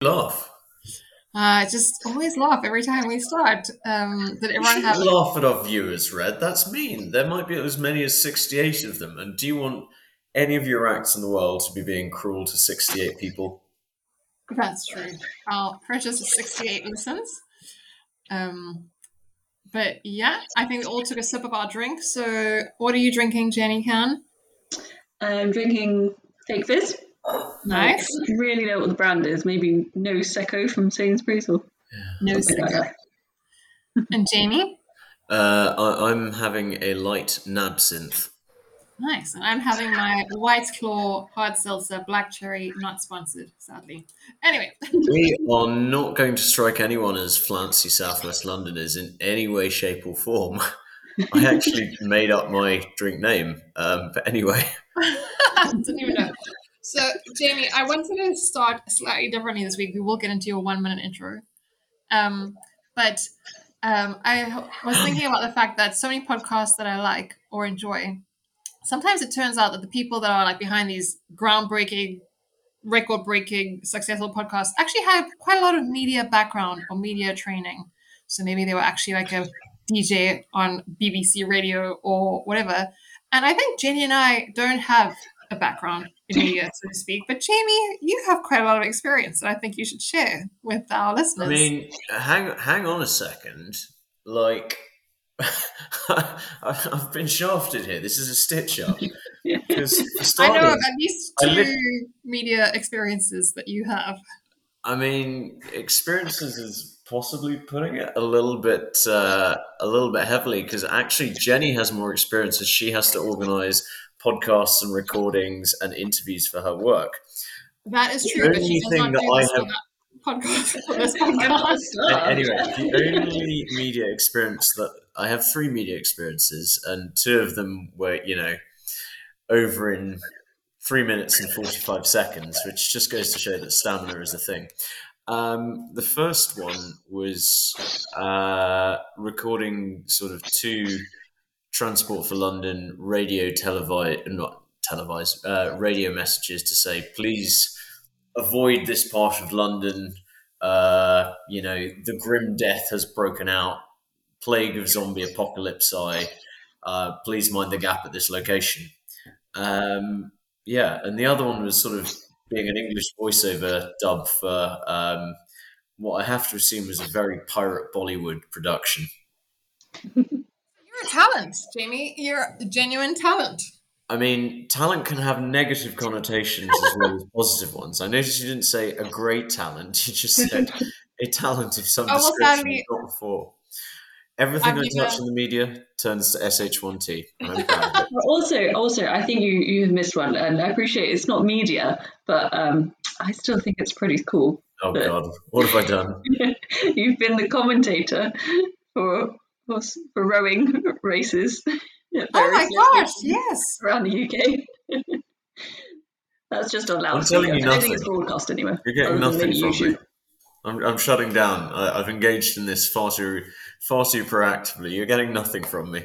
laugh? Uh, just always laugh every time we start. Um, did everyone have? laugh at our viewers, Red? That's mean. There might be as many as sixty-eight of them. And do you want any of your acts in the world to be being cruel to sixty-eight people? That's true. Our precious is sixty-eight listens. Um, but yeah, I think we all took a sip of our drink. So, what are you drinking, Jenny? Can? I'm drinking fake fizz. Nice. I really know what the brand is. Maybe No Secco from Sainsbury's or No something like cigar. that. And Jamie? Uh, I, I'm having a light nabsinthe. Nice. And I'm having my White Claw hard seltzer, black cherry, not sponsored, sadly. Anyway, We are not going to strike anyone as flouncy Southwest Londoners in any way, shape, or form. I actually made up my drink name. Um, but anyway, didn't even know. So, Jamie, I wanted to start slightly differently this week. We will get into your one minute intro. Um, but um, I was thinking about the fact that so many podcasts that I like or enjoy, sometimes it turns out that the people that are like behind these groundbreaking, record breaking, successful podcasts actually have quite a lot of media background or media training. So maybe they were actually like a DJ on BBC radio or whatever. And I think Jenny and I don't have a background media, so to speak. But Jamie, you have quite a lot of experience that I think you should share with our listeners. I mean, hang hang on a second. Like, I've been shafted here. This is a stitch up. Because I know of at least two lit- media experiences that you have. I mean, experiences is possibly putting it a little bit uh, a little bit heavily because actually Jenny has more experience as she has to organize podcasts and recordings and interviews for her work. That is true, but she only thing that I have- podcast podcast. Anyway, the only media experience that I have three media experiences, and two of them were, you know, over in three minutes and 45 seconds, which just goes to show that stamina is a thing. Um, the first one was uh, recording sort of two Transport for London radio televised, not televised, uh, radio messages to say, please avoid this part of London. Uh, you know, the grim death has broken out, plague of zombie apocalypse. I uh, please mind the gap at this location. Um, yeah, and the other one was sort of being an English voiceover dub for um, what I have to assume was a very pirate Bollywood production. You're a talent, Jamie. You're a genuine talent. I mean, talent can have negative connotations as well as positive ones. I noticed you didn't say a great talent; you just said a talent of some well, description sadly- not before. Everything I've I touch in the media turns to sh1t. and I'm proud of it. But also, also, I think you you have missed one, and I appreciate it's not media, but um, I still think it's pretty cool. Oh God, what have I done? You've been the commentator for for, s- for rowing races. at Oh my gosh, yes. Around the UK. That's just on I'm telling you I don't think it's nothing. broadcast anywhere. You're getting nothing maybe from me. I'm, I'm shutting down. I, I've engaged in this far too far too proactively. You're getting nothing from me.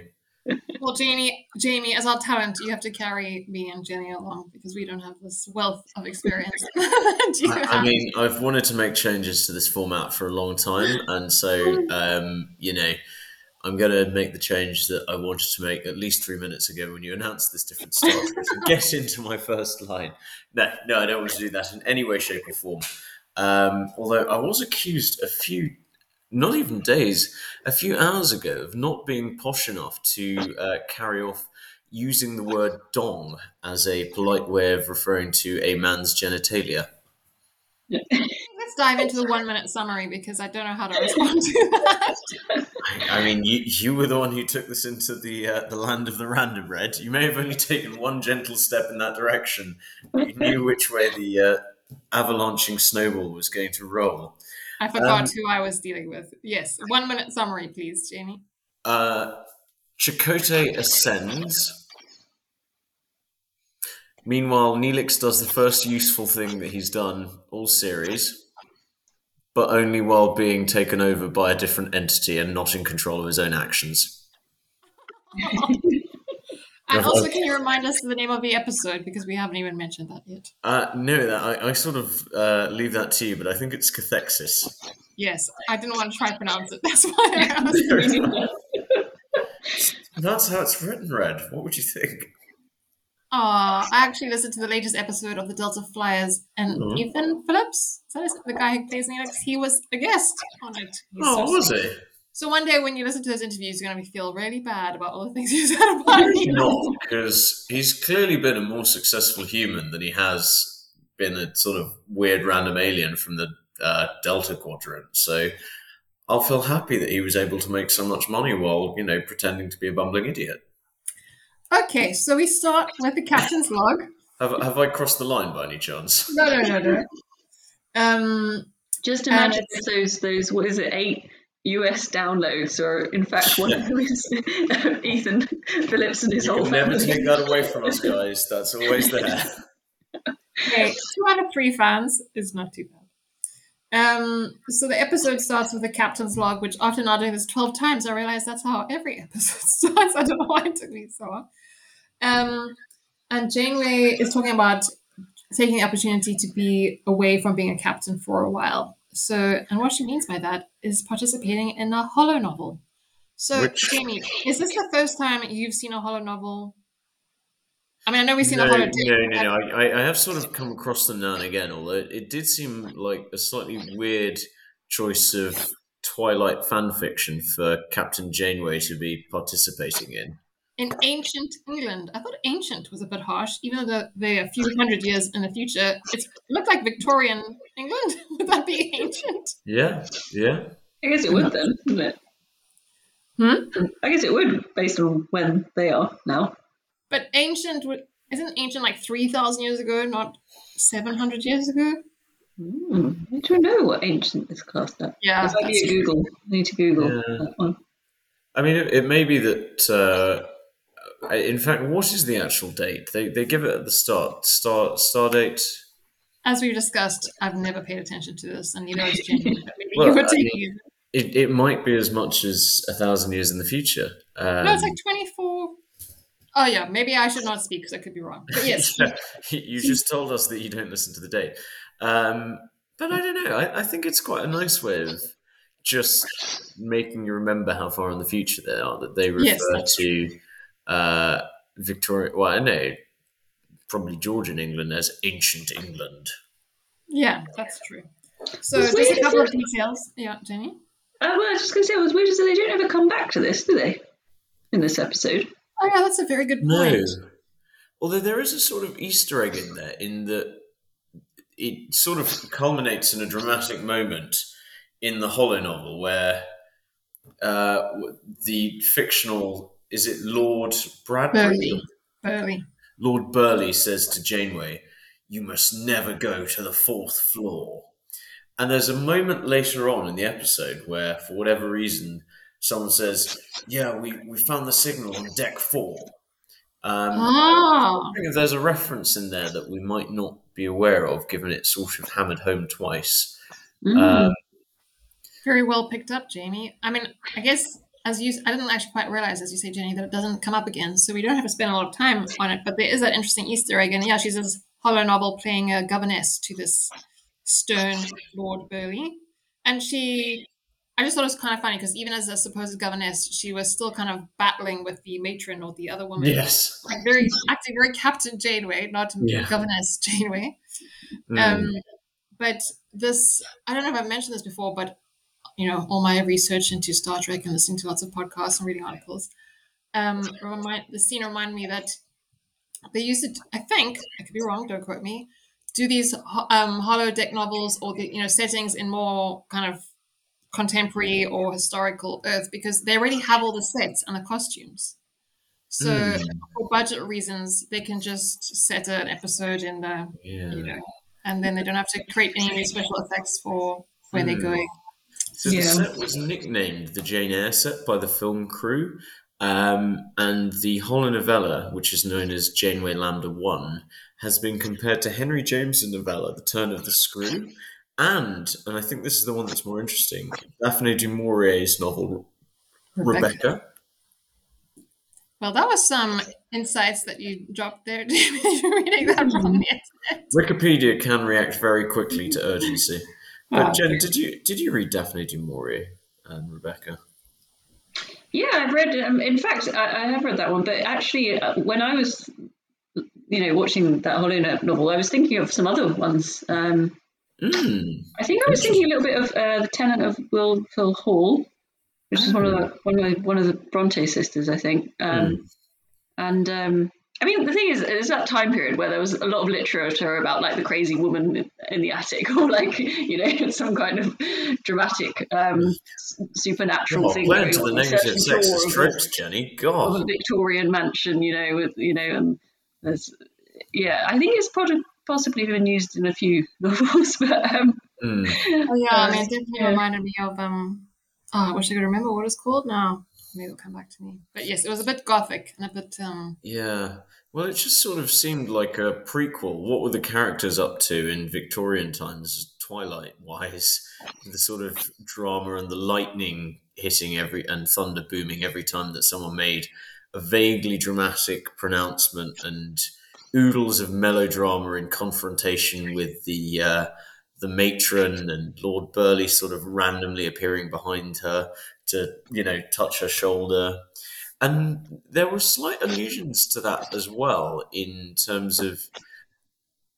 Well, Jamie, Jamie, as our talent, you have to carry me and Jenny along because we don't have this wealth of experience. I, I mean, I've wanted to make changes to this format for a long time, and so um, you know, I'm going to make the change that I wanted to make at least three minutes ago when you announced this different start. to it. and get into my first line. No, no, I don't want to do that in any way, shape, or form. Um, although I was accused a few, not even days, a few hours ago of not being posh enough to uh, carry off using the word dong as a polite way of referring to a man's genitalia. Let's dive into the one minute summary because I don't know how to respond to that. I mean, you you were the one who took this into the uh, the land of the random red. You may have only taken one gentle step in that direction. but You knew which way the uh, avalanching snowball was going to roll. I forgot Um, who I was dealing with. Yes, one minute summary, please, Jamie. Uh, Chakotay ascends. Meanwhile, Neelix does the first useful thing that he's done all series, but only while being taken over by a different entity and not in control of his own actions. And also, can you remind us of the name of the episode because we haven't even mentioned that yet? Uh, no, I, I sort of uh, leave that to you, but I think it's cathexis. Yes, I didn't want to try to pronounce it. That's why I asked. That's how it's written, Red. What would you think? Aw, I actually listened to the latest episode of the Delta Flyers, and Mhm. Ethan Phillips, is the guy who plays Neelix, he was a guest on it. He's Oh, so was it? So one day when you listen to those interviews, you're going to feel really bad about all the things you said about Neelix. Not because he's clearly been a more successful human than he has been a sort of weird random alien from the uh, Delta Quadrant. So I'll feel happy that he was able to make so much money while you know pretending to be a bumbling idiot. Okay, so we start with the captain's log. Have, have I crossed the line by any chance? No, no, no, no. Um, Just imagine if those those what is it eight US downloads or in fact one of them is Ethan Phillips and his You whole can never family. take that away from us, guys. That's always there. okay, two out of three fans is not too bad. Um, so the episode starts with the captain's log, which after not doing this 12 times, I realized that's how every episode starts. I don't know why it took me so long. Um, and Janeway is talking about taking the opportunity to be away from being a captain for a while. So, and what she means by that is participating in a holonovel. So, Which- Jamie, is this the first time you've seen a holonovel? I mean, I know we've seen no, a hollow. no, no, no. I, I have sort of come across them now and again, although it did seem like a slightly weird choice of Twilight fan fiction for Captain Janeway to be participating in. In ancient England. I thought ancient was a bit harsh, even though they're a few hundred years in the future. It looked like Victorian England. Would that be ancient? Yeah, yeah. I guess it would then, wouldn't it? Hmm? I guess it would, based on when they are now. But ancient isn't ancient like three thousand years ago, not seven hundred years ago? Hmm. I don't know what ancient is classed at. Yeah, I need to. Google. I need to Google Yeah. that one. I mean, it, it may be that. Uh, I- in fact, what is the actual date? They they give it at the start. Star star date. As we discussed, I've never paid attention to this, and neither has Jamie. Well, you were taking it. It, it might be as much as a thousand years in the future. Um, No, it's like twenty four. Oh yeah, maybe I should not speak because I could be wrong. But yes, you just told us that you don't listen to the date. Um, but I don't know. I, I think it's quite a nice way of just making you remember how far in the future they are. That they refer Yes, to uh, Victoria. Well, I know probably Georgian England as ancient England. yeah, that's true. So Well, just a couple of details. Yeah, Jenny. Uh, well, I was just going to say, it was weird as they don't ever come back to this, do they? In this episode. Oh yeah, that's a very good point. No. Although there is a sort of Easter egg in there, in that it sort of culminates in a dramatic moment in the holonovel where uh, the fictional is it Lord Bradbury? Burleigh. Burleigh. Lord Burleigh says to Janeway, "You must never go to the fourth floor." And there's a moment later on in the episode where, for whatever reason, someone says, "Yeah, we, we found the signal on deck four. Um, Ah, if there's a reference in there that we might not be aware of, given it's sort of hammered home twice. Mm. Um, very well picked up, Jamie. I mean, I guess as you, I didn't actually quite realize, as you say, Jenny, that it doesn't come up again, so we don't have to spend a lot of time on it. But there is that interesting Easter egg, and yeah, she's this holonovel playing a governess to this stern Lord Burleigh, and she. I just thought it was kind of funny because even as a supposed governess, she was still kind of battling with the matron or the other woman. yes. Like very acting very Captain Janeway, not Yeah. governess Janeway. Mm. Um, but this, I don't know if I've mentioned this before, but you know, all my research into Star Trek and listening to lots of podcasts and reading articles, um, remind the scene reminded me that they used to, I think, I could be wrong, don't quote me, do these um, holodeck novels or the you know settings in more kind of contemporary or historical Earth because they already have all the sets and the costumes. So Mm. for budget reasons, they can just set an episode in the yeah. you know, and then they don't have to create any new special effects for where they're Hmm. going. So the set was nicknamed the Jane Eyre set by the film crew, um, and the holonovella, which is known as Janeway Lambda One, has been compared to Henry James' novella The Turn of the Screw, and and I think this is the one that's more interesting, Daphne du Maurier's novel Rebecca. Well, Well, that was some insights that you dropped there, reading that from the. Wikipedia can react very quickly to urgency. But Jen, did you did you read Daphne du Maurier and Rebecca? Yeah, I've read. Um, in fact, I, I, have read that one. But actually, uh, when I was, you know, watching that Hollow novel, I was thinking of some other ones. Um, mm. I think I was thinking a little bit of uh, the Tenant of Wildfell Hall, which is one of the one of the, one of the Bronte sisters, I think. Um, mm. And um, I mean, the thing is, there's that time period where there was a lot of literature about like the crazy woman in the attic, or like you know some kind of dramatic um, supernatural oh, thing. Plan to the negative sexist tropes, Jenny. God, of a Victorian mansion, you know, with you know, and there's yeah, I think it's probably possibly been used in a few novels, but um, mm. oh yeah, I mean, it definitely yeah. reminded me of um, oh, I wish I could remember what it's called now maybe it'll come back to me. But yes, it was a bit gothic and a bit. Um... Yeah. Well, it just sort of seemed like a prequel. What were the characters up to in Victorian times, Twilight wise? The sort of drama and the lightning hitting every and thunder booming every time that someone made a vaguely dramatic pronouncement and oodles of melodrama in confrontation with the uh, the matron and Lord Burleigh sort of randomly appearing behind her to you know touch her shoulder. And there were slight allusions to that as well in terms of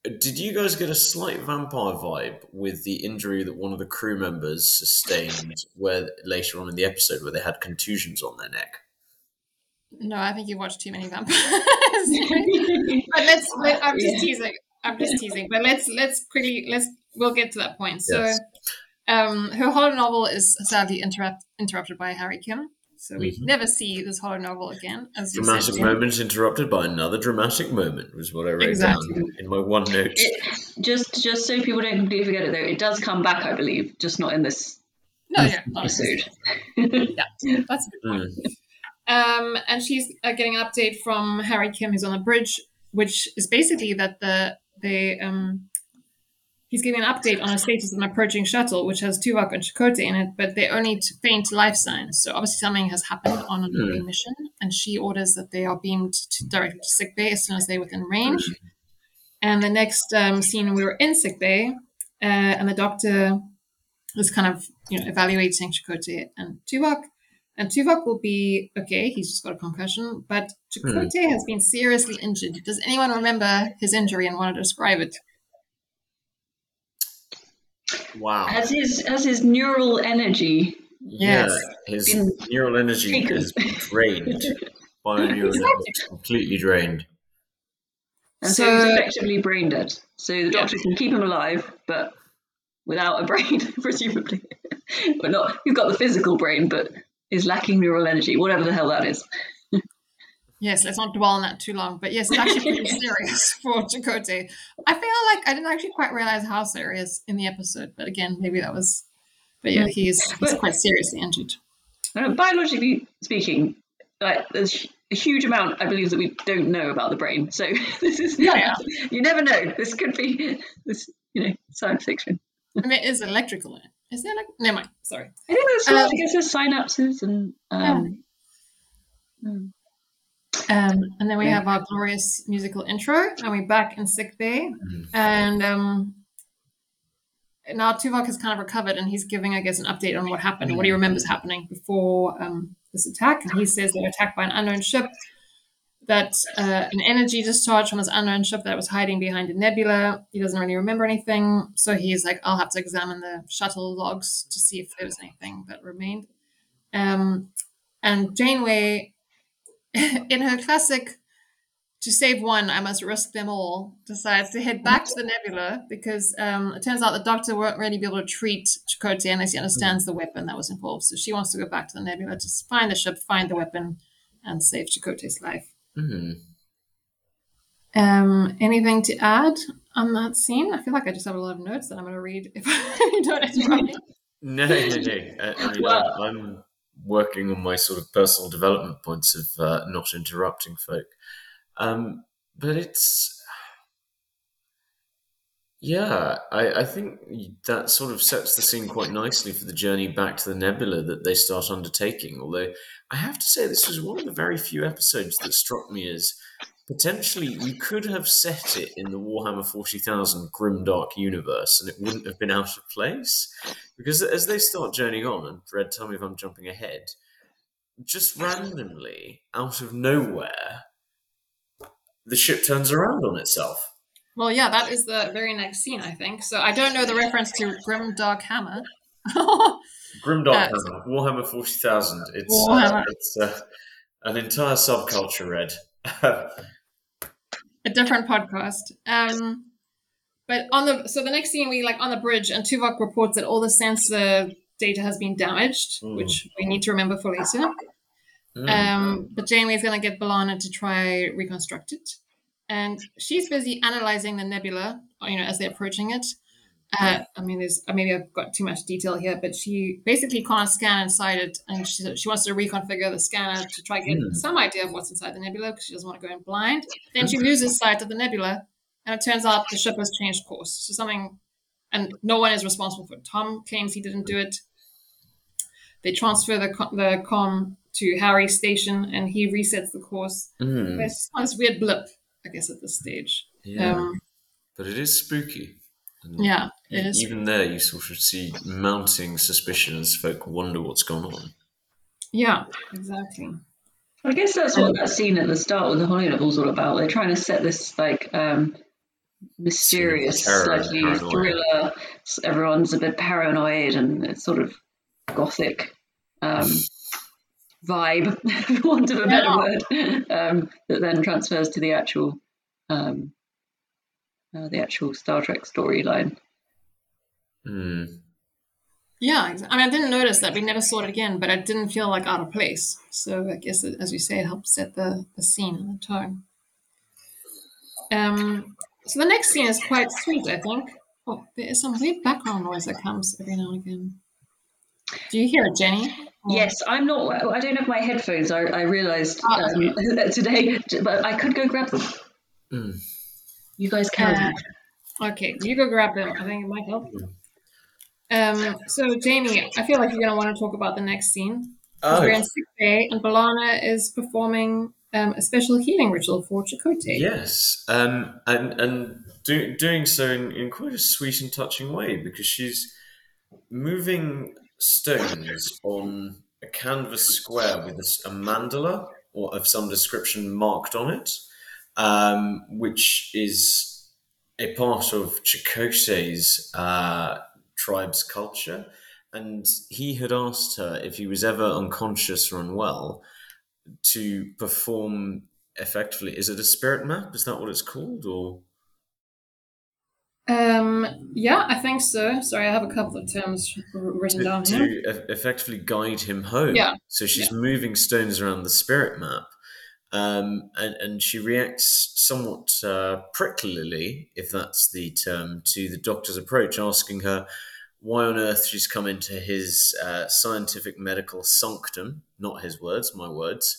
did you guys get a slight vampire vibe with the injury that one of the crew members sustained where later on in the episode where they had contusions on their neck? No i think you watched too many vampires. But let's let, i'm just teasing. I'm just teasing. But let's let's quickly let's we'll get to that point. So yes. Um, her horror novel is sadly interrupt, interrupted by Harry Kim. So we mm-hmm. never see this horror novel again. As dramatic said, moment interrupted by another dramatic moment was what I wrote exactly. down in my one note. It, just just so people don't completely forget it though, it does come back, I believe, just not in this no, yeah, episode. yeah, that's a good point. Mm. Um, and she's uh, getting an update from Harry Kim, who's on the bridge, which is basically that the they um, He's giving an update on the status of an approaching shuttle, which has Tuvok and Chakotay in it, but they only faint life signs. So obviously something has happened on a mm. mission, and she orders that they are beamed to, directly to sickbay as soon as they're within range. Mm. And the next um, scene, we were in sickbay, uh, and the doctor is kind of you know evaluating Chakotay and Tuvok. And Tuvok will be okay. He's just got a concussion, but Chakotay mm. has been seriously injured. Does anyone remember his injury and want to describe it? Wow. As his as his neural energy. Yes. Yeah, his been neural energy is drained. Bio exactly. completely drained. And so, so, he's effectively brain dead. So the doctor yeah. can keep him alive, but without a brain, presumably. but not he's got the physical brain, but is lacking neural energy, whatever the hell that is. Yes, let's not dwell on that too long. But yes, it's actually pretty serious for Chakotay. I feel like I didn't actually quite realize how serious in the episode, but again, maybe that was. But yeah, he's, he's quite seriously injured. Biologically speaking, like there's a huge amount, I believe, that we don't know about the brain. So this is yeah, yeah. you never know. This could be this, you know, science fiction. And it is electrical in it. Is there like? Never mind. Sorry. I think there's, um, I guess there's synapses and. Um, yeah. Hmm. Um, and then we have our glorious musical intro, and we're back in sick bay. Mm-hmm. And um, now Tuvok has kind of recovered, and he's giving, I guess, an update on what happened, what he remembers happening before um, this attack. And he says they were attacked by an unknown ship, that uh, an energy discharge from this unknown ship that was hiding behind a nebula. He doesn't really remember anything, so he's like, "I'll have to examine the shuttle logs to see if there was anything that remained." Um, and Janeway in her classic to save one, I must risk them all, decides to head back to the nebula because um, it turns out the doctor won't really be able to treat Chakotay unless he understands the weapon that was involved. So she wants to go back to the nebula to find the ship, find the weapon, and save Chakotay's life. Mm-hmm. Um, anything to add on that scene? I feel like I just have a lot of notes that I'm going to read if you don't interrupt me. No, no, no. I, I well, I'm working on my sort of personal development points of uh, not interrupting folk. Um, but it's Yeah, I, I think that sort of sets the scene quite nicely for the journey back to the nebula that they start undertaking. Although I have to say, this was one of the very few episodes that struck me as potentially you could have set it in the Warhammer 40,000 grimdark universe and it wouldn't have been out of place. Because as they start journeying on, and Fred, tell me if I'm jumping ahead, just randomly, out of nowhere, the ship turns around on itself. Well, yeah, that is the very next scene, I think. So I don't know the reference to Grim Dark Hammer. Grimdark uh, Hammer, Warhammer 40,000. It's, Warhammer. Uh, it's uh, an entire subculture, Red. a different podcast. Um, but on the so the next scene we like on the bridge, and Tuvok reports that all the sensor data has been damaged, mm. which we need to remember for later. Mm. Um, but Janeway is going to get B'Elanna to try reconstruct it and she's busy analyzing the nebula, you know, as they're approaching it. Uh, I mean, there's maybe I've got too much detail here, but she basically can't scan inside it, and she, she wants to reconfigure the scanner to try get mm. some idea of what's inside the nebula because she doesn't want to go in blind. Then she loses sight of the nebula, and it turns out the ship has changed course. So something, and no one is responsible for it. Tom claims he didn't do it. They transfer the the com to Harry's station, and he resets the course. Mm. There's this weird blip I guess, at this stage. Yeah. Um, but it is spooky. And yeah, it is. Even there, you sort of see mounting suspicion as folk wonder what's gone on. Yeah, exactly. I guess that's what that scene at the start with the Holy Novel's all about. They're trying to set this like um, mysterious, slightly thriller. Everyone's a bit paranoid and it's sort of gothic. Um, vibe, for want of a better yeah. word, um, that then transfers to the actual um, uh, the actual Star Trek storyline. Mm. Yeah, I mean, I didn't notice that. We never saw it again, but it didn't feel like out of place. So I guess, it, as you say, it helps set the, the scene and the tone. Um, so the next scene is quite sweet, I think. Oh, there is some weird background noise that comes every now and again. Do you hear it, Jenny? Yes, I'm not. I don't have my headphones. I, I realised oh, um, today, but I could go grab them. Mm. You guys can. Uh, okay, you go grab them. I think it might help. Um, so Jamie, I feel like you're gonna want to talk about the next scene. Oh. We're in sick bay, and B'Elanna is performing um, a special healing ritual for Chakotay. Yes, um, and and do, doing so in, in quite a sweet and touching way because she's moving stones on a canvas square with a, a mandala or of some description marked on it, um, which is a part of Chakotay's uh, tribe's culture. And he had asked her if he was ever unconscious or unwell to perform effectively. Is it a spirit map? Is that what it's called? Or um, yeah, I think so. Sorry, I have a couple of terms written to, down here. To effectively guide him home. Yeah. So she's yeah. moving stones around the spirit map. Um, and, and she reacts somewhat uh, pricklily, if that's the term, to the doctor's approach, asking her why on earth she's come into his uh, scientific medical sanctum, not his words, my words,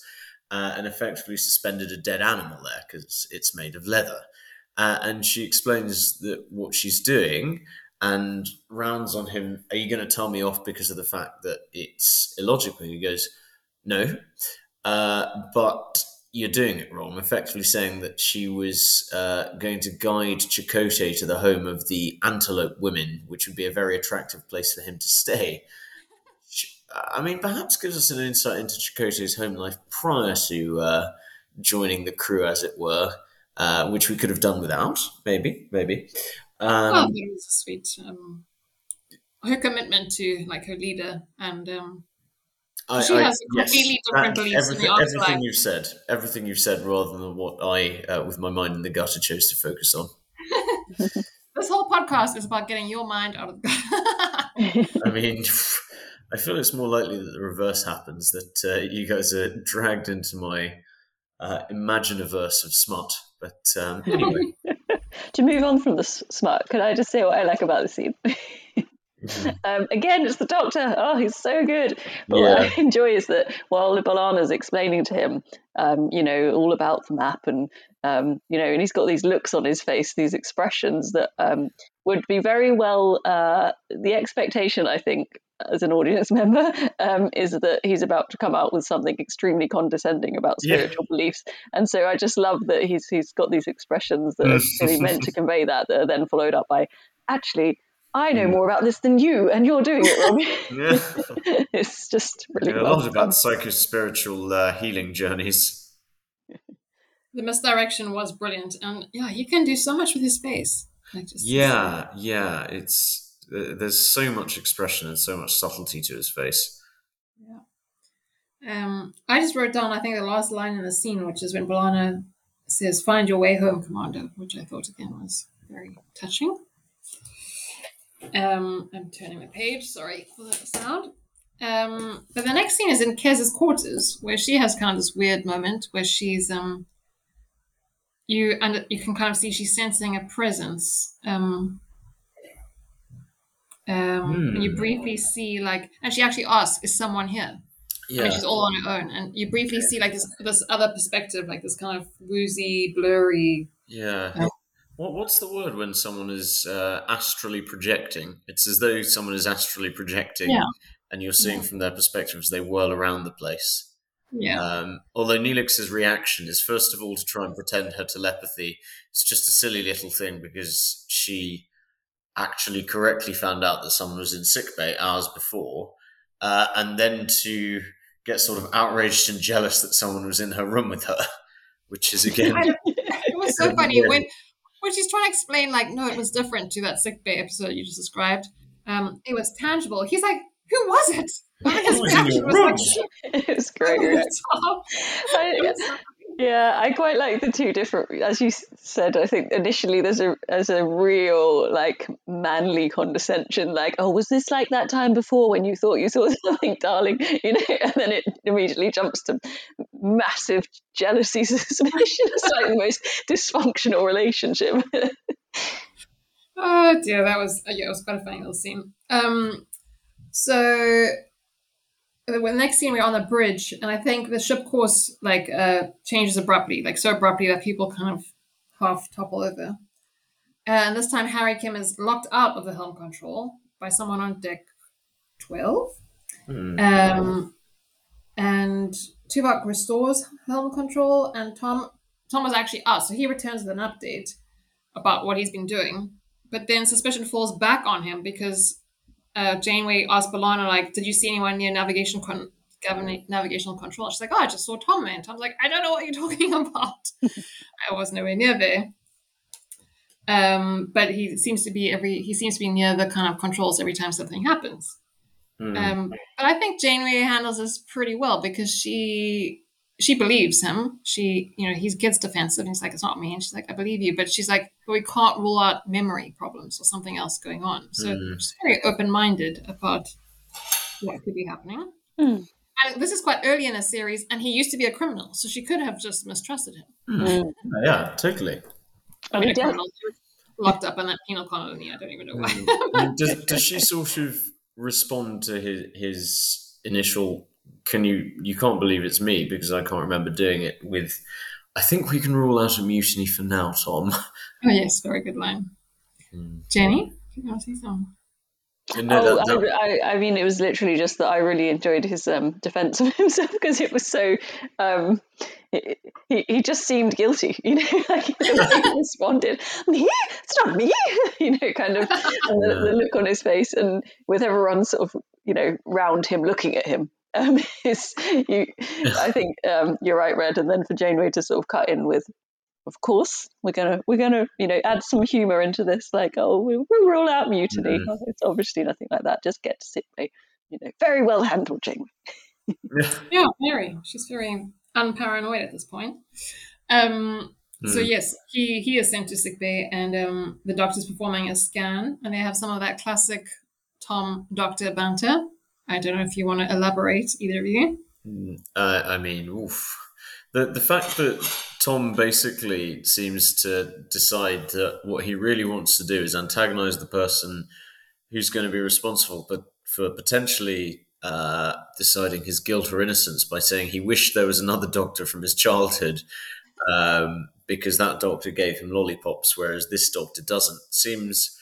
uh, and effectively suspended a dead animal there because it's made of leather. Uh, and she explains that what she's doing and rounds on him. Are you going to tell me off because of the fact that it's illogical? He goes, No, uh, but you're doing it wrong. Effectively saying that she was uh, going to guide Chakotay to the home of the Antelope women, which would be a very attractive place for him to stay. I mean, perhaps gives us an insight into Chakotay's home life prior to uh, joining the crew, as it were uh, which we could have done without, maybe, maybe. Um, oh, it was sweet. Um, her commitment to like her leader, and um, I, she I, has a completely yes, different beliefs. Everything, everything you've said, everything you've said, rather than what I, uh, with my mind in the gutter, chose to focus on. this whole podcast is about getting your mind out of the gutter. I mean. I feel it's more likely that the reverse happens, that uh, you guys are dragged into my uh, imaginaverse of smut. But um, anyway. to move on from the smut, can I just say what I like about the scene? Um, again, it's the doctor. Oh, he's so good. But what I enjoy is that while B'Elanna's explaining to him, um, you know, all about the map and, um, you know, and he's got these looks on his face, these expressions that um, would be very well, uh, the expectation, I think, as an audience member, um, is that he's about to come out with something extremely condescending about Yeah. spiritual beliefs. And so I just love that he's he's got these expressions that are really meant to convey that, that are then followed up by, actually, I know Mm. more about this than you, and you're doing it wrong. Yeah. it's just really Yeah, a lot done. about psycho-spiritual uh, healing journeys. The misdirection was brilliant, and yeah, he can do so much with his face. Just Yeah, yeah. It's uh, there's so much expression and so much subtlety to his face. Yeah. Um, I just wrote down, I think, the last line in the scene, which is when B'Elanna says, Find your way home, Commander, which I thought again was very touching. Um, I'm turning the page, sorry for the sound. Um, but the next scene is in Kes's quarters, where she has kind of this weird moment where she's um, you and you can kind of see she's sensing a presence. Um, um, and you Hmm. briefly see like, and she actually asks, "Is someone here?" I Yeah, mean, she's all on her own, and you briefly see like this this other perspective, like this kind of woozy, blurry. yeah. Yeah. What what's the word when someone is uh, astrally projecting? It's as though someone is astrally projecting, Yeah. and you're seeing Yeah. from their perspective as they whirl around the place. Yeah, Um, although Neelix's reaction is first of all to try and pretend her telepathy. It's just a silly little thing because she actually correctly found out that someone was in sickbay hours before, uh, and then to get sort of outraged and jealous that someone was in her room with her, which is again, it was so funny when when she's trying to explain, like, no, it was different to that sick bay episode you just described. Um, it was tangible. He's like, who was it? I his Who was in reaction was like, it's great. over right? the top. I- It was so funny. Yeah, I quite like the two different. As you said, I think initially there's a there's a real like manly condescension, like, "Oh, was this like that time before when you thought you saw something, darling?" You know, and then it immediately jumps to massive jealousy, suspicion. It's like the most dysfunctional relationship. Oh dear, that was yeah, it was quite a funny little scene. Um, so the the next scene we're on the bridge, and I think the ship course like uh changes abruptly, like so abruptly that people kind of half topple over. And this time Harry Kim is locked out of the helm control by someone on deck twelve. Hmm. Um, and Tuvok restores helm control, and Tom Tom was actually out, so he returns with an update about what he's been doing. But then suspicion falls back on him because uh, Janeway asked B'Elanna, like, "Did you see anyone near navigation con- govern- navigational control?" She's like, "Oh, I just saw Tom." And Tom's like, "I don't know what you're talking about. I was nowhere near there." Um, but he seems to be every he seems to be near the kind of controls every time something happens. Hmm. Um, but I think Janeway handles this pretty well because she she believes him. She you know he gets defensive and he's like it's not me and she's like I believe you, but she's like but we can't rule out memory problems or something else going on. So Mm. she's very open minded about what could be happening. Hmm. And this is quite early in a series, and he used to be a criminal, so she could have just mistrusted him. Mm. yeah, totally. I I mean, mean, a criminal locked up in that penal colony. I don't even know why. Mm. does, does she sort of respond to his, his initial can you you can't believe it's me because i can't remember doing it with i think we can rule out a mutiny for now tom oh yes, very good line. Mm. Jenny, you want to say something? No, oh, that- that- I, I, I mean, it was literally just that I really enjoyed his um, defense of himself because it was so. Um, he, he he just seemed guilty, you know, like he responded. Me? It's not me, you know, kind of, and the, the look on his face, and with everyone sort of, you know, round him looking at him. Um, is you, I think um, you're right, Red, and then for Janeway to sort of cut in with, of course, we're gonna we're gonna you know add some humour into this, like oh we'll, we'll rule out mutiny. Mhm. It's obviously nothing like that. Just get to sit by, you know, very well handled, Janeway. Yeah, very. She's very unparanoid at this point. Um, So Mm. yes, he he is sent to sick bay, and um, the doctor's performing a scan, and they have some of that classic Tom Doctor banter. I don't know if you want to elaborate, either of you. Mm, uh, I mean, oof. The the fact that Tom basically seems to decide that what he really wants to do is antagonize the person who's going to be responsible, but for potentially uh, deciding his guilt or innocence by saying he wished there was another doctor from his childhood um, because that doctor gave him lollipops, whereas this doctor doesn't, seems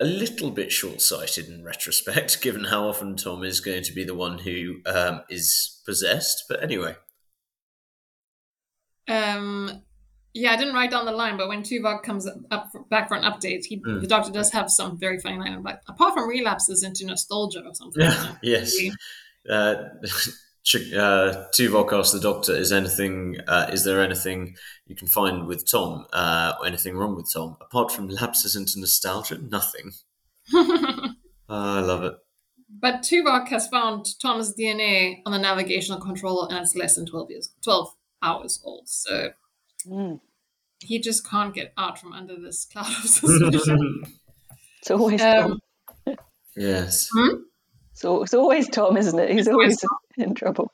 a little bit short sighted in retrospect, given how often Tom is going to be the one who um, is possessed. But anyway. Um, yeah, I didn't write down the line, but when Tuvok comes up for, back for an update, he, Mm. the doctor does have some very funny line like, apart from relapses into nostalgia or something. Yeah, yes. Uh, uh, Tuvok asks the doctor, "Is anything? Uh, is there anything you can find with Tom? Uh, anything wrong with Tom apart from lapses into nostalgia? Nothing. Ah, I love it. but Tuvok has found Tom's DNA on the navigational controller, and it's less than twelve years, twelve hours old. So Mm. he just can't get out from under this cloud of suspicion. It's always Um, Tom. yes. So it's always Tom, isn't it? He's It's always always in trouble.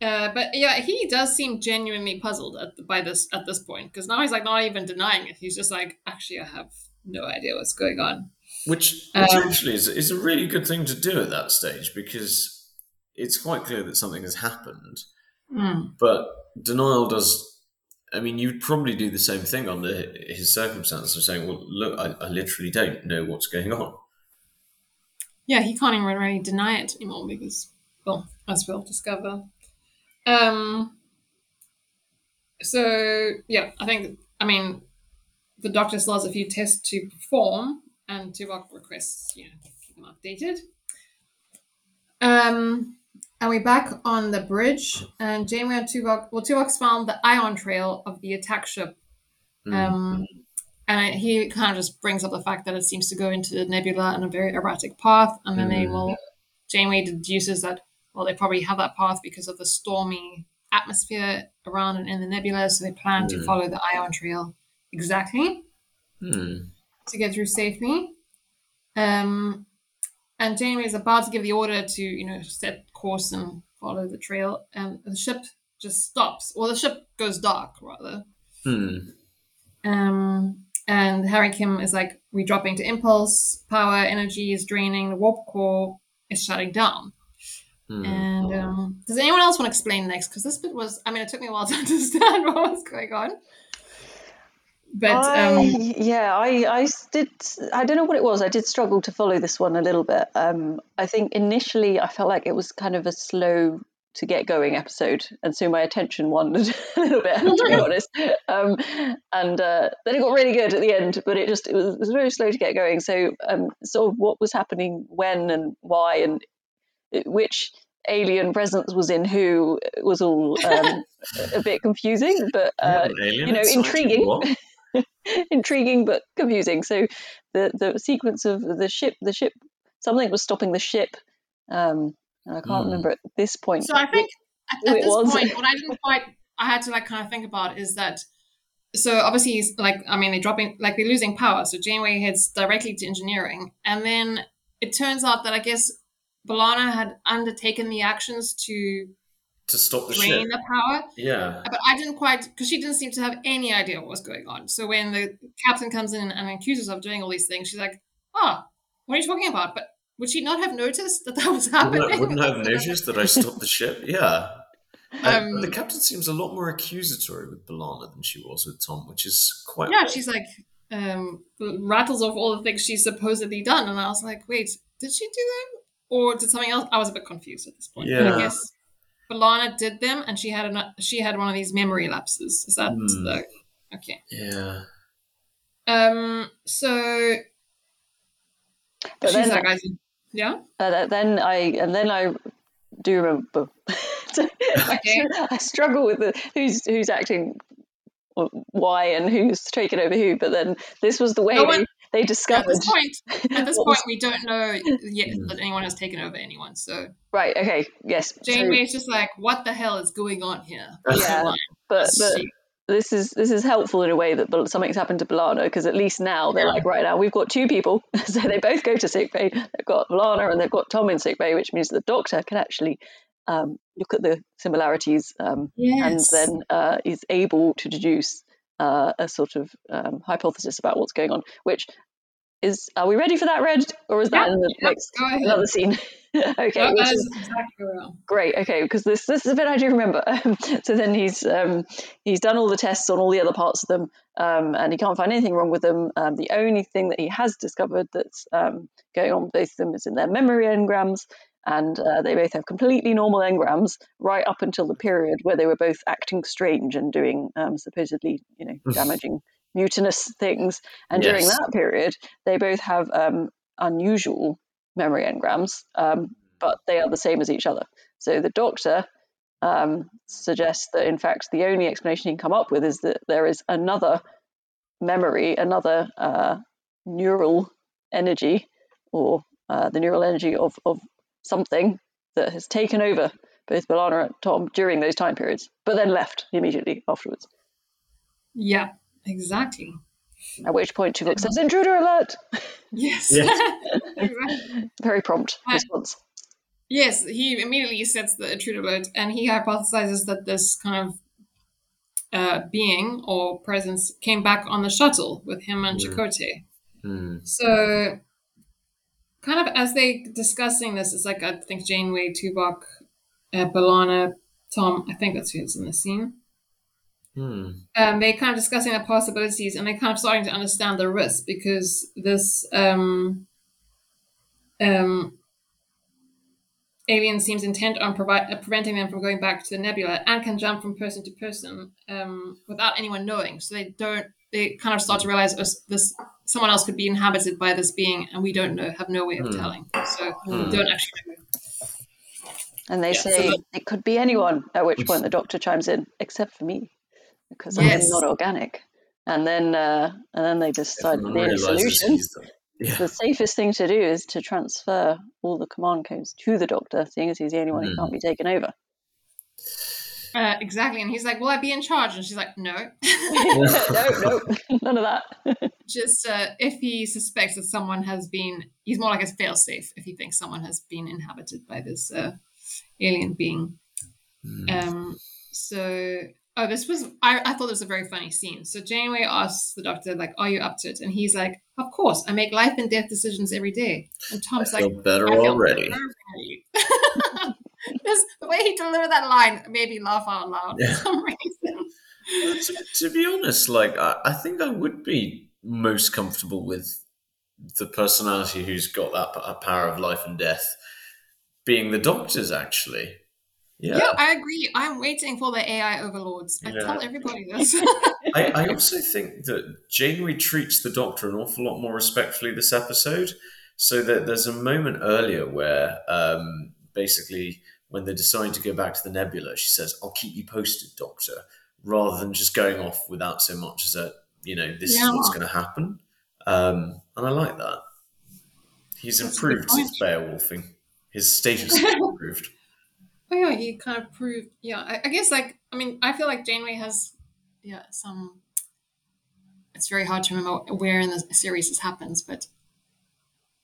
Uh, but yeah, he does seem genuinely puzzled at the, by this at this point because now he's like not even denying it. He's just like, actually, I have no idea what's going on. Which, which Um, actually is, is a really good thing to do at that stage because it's quite clear that something has happened. But denial does. I mean, you'd probably do the same thing under his circumstances of saying, "Well, look, I, I literally don't know what's going on." Yeah, he can't even really deny it anymore because, well, as we'll discover. Um. So yeah, I think I mean, the doctor still has a few tests to perform, and Tuvok requests you know keep them updated. Um, and we're back on the bridge, and Janeway and Tuvok. Well, Tuvok's found the ion trail of the attack ship Hmm. um, and he kind of just brings up the fact that it seems to go into the nebula in a very erratic path, and then they Mm. will. Janeway deduces that well, they probably have that path because of the stormy atmosphere around and in the nebula, so they plan to Mm. follow the ion trail exactly Hmm. to get through safely. Um, and Janeway is about to give the order to you know set course and follow the trail, and the ship just stops, or the ship goes dark rather. Hmm. Um, and Harry Kim is like, we're dropping to impulse, power, energy is draining, the warp core is shutting down. Hmm. And um, does anyone else want to explain next? Because this bit was, I mean, it took me a while to understand what was going on. But I, um, yeah, I, I s- did. I don't know what it was. I did struggle to follow this one a little bit. Um, I think initially I felt like it was kind of a slow to get going episode, and so my attention wandered a little bit, to be honest. Um, and uh, then it got really good at the end, but it just it was, it was very slow to get going. So, um, sort of what was happening when and why and which alien presence was in who was all um, a bit confusing, but You uh, alien you know, intriguing. Intriguing but confusing. So the the sequence of the ship, the ship, something was stopping the ship. Um, and I can't Hmm. remember at this point. so I think at, who at it this was. point, what I didn't quite, I had to like kind of think about is that. So obviously, he's like, I mean, they're dropping, like they're losing power. So Janeway heads directly to engineering, and then it turns out that I guess B'Elanna had undertaken the actions to To stop the drain ship. the power. Yeah. But I didn't quite, because she didn't seem to have any idea what was going on. So when the captain comes in and accuses her of doing all these things, she's like, "Ah, what are you talking about?" But would she not have noticed that that was happening? Wouldn't, wouldn't have noticed that I stopped the ship? Yeah. And Um, the captain seems a lot more accusatory with B'Elanna than she was with Tom, which is quite. yeah, she's like, um, rattles off all the things she's supposedly done, and I was like, "Wait, did she do them, or did something else?" I was a bit confused at this point. But Yeah. I guess B'Elanna did them, and she had an, she had one of these memory lapses. Is that Hmm. the okay? Yeah. Um, so But she's then- like, I, yeah. Uh, then I and then I do remember. Okay. I struggle with the who's who's acting why and who's taken over who. But then this was the way No one- they, they At this point, at this point, was- we don't know yet that anyone has taken over anyone. So right. Okay. Yes. so- Janeway's just like, "What the hell is going on here?" Yeah. But but She- this is this is helpful in a way that something's happened to B'Elanna because at least now they're like right now we've got two people. So they both go to sickbay they've got B'Elanna and they've got Tom in sickbay which means the doctor can actually um, look at the similarities um, and then uh, is able to deduce uh, a sort of um, hypothesis about what's going on which is are we ready for that, Red, or is that in the next another scene? okay, Yeah, which that is is exactly where great. Okay, because this this is a bit I do remember. so then he's um, he's done all the tests on all the other parts of them, um, and he can't find anything wrong with them. Um, the only thing that he has discovered that's um, going on with both of them is in their memory engrams, and uh, they both have completely normal engrams right up until the period where they were both acting strange and doing um, supposedly, you know, damaging, mutinous things. And during that period, they both have um, unusual memory engrams, um, but they are the same as each other. So the doctor um, suggests that, in fact, the only explanation he can come up with is that there is another memory, another uh, neural energy, or uh, the neural energy of, of something that has taken over both B'Elanna and Tom during those time periods, but then left immediately afterwards. Yeah, exactly. At which point Tuvok says, Intruder alert! Yes. Yes. Very prompt Right. response. Yes, he immediately sets the intruder alert, and he hypothesizes that this kind of uh, being or presence came back on the shuttle with him and Yeah. Chakotay. Hmm. So, kind of as they discussing this, it's like I think Janeway, Tuvok, uh, B'Elanna, Tom. I think that's who's in the scene. Hmm. Um, they kind of discussing the possibilities, and they're kind of starting to understand the risk because this um, um, alien seems intent on provi- uh, preventing them from going back to the nebula and can jump from person to person um, without anyone knowing. So they don't. They kind of start to realize oh, this someone else could be inhabited by this being, and we don't know, have no way of Hmm. telling. So Hmm. don't actually know. And they Yeah, so say it could be anyone, at which point the doctor chimes in, except for me, because I'm not organic. And then uh, and then they decide the only solution, the- Yeah. the safest thing to do is to transfer all the command codes to the doctor, seeing as he's the only one who Hmm. can't be taken over. Uh, exactly, and he's like, "Will I be in charge?" And she's like, "No." no, no, none of that. just uh, if he suspects that someone has been, he's more like a failsafe if he thinks someone has been inhabited by this uh, alien being. Hmm. Um, so, oh, this was, I, I thought this was a very funny scene. So Janeway asks the doctor, like, are you up to it? And he's like, of course, I make life and death decisions every day. And I Tom's feel like, better I feel better already. the way he delivered that line made me laugh out loud Yeah. for some reason. To, to be honest, like I, I think I would be most comfortable with the personality who's got that power of life and death being the doctor's. Actually, yeah. Yeah, I agree. I'm waiting for the AI overlords. I Yeah. tell everybody this. I, I also think that Janeway treats the Doctor an awful lot more respectfully this episode. So that there's a moment earlier where um, basically when they decide to go back to the nebula, she says, "I'll keep you posted, Doctor," rather than just going off without so much as a, you know, this Yeah. is what's going to happen. Um, and I like that. He's That's improved since Beowulfing. His status. Oh yeah, he kind of proved. Yeah, I, I guess like I mean, I feel like Janeway has, yeah, some. It's very hard to remember where in the series this happens, but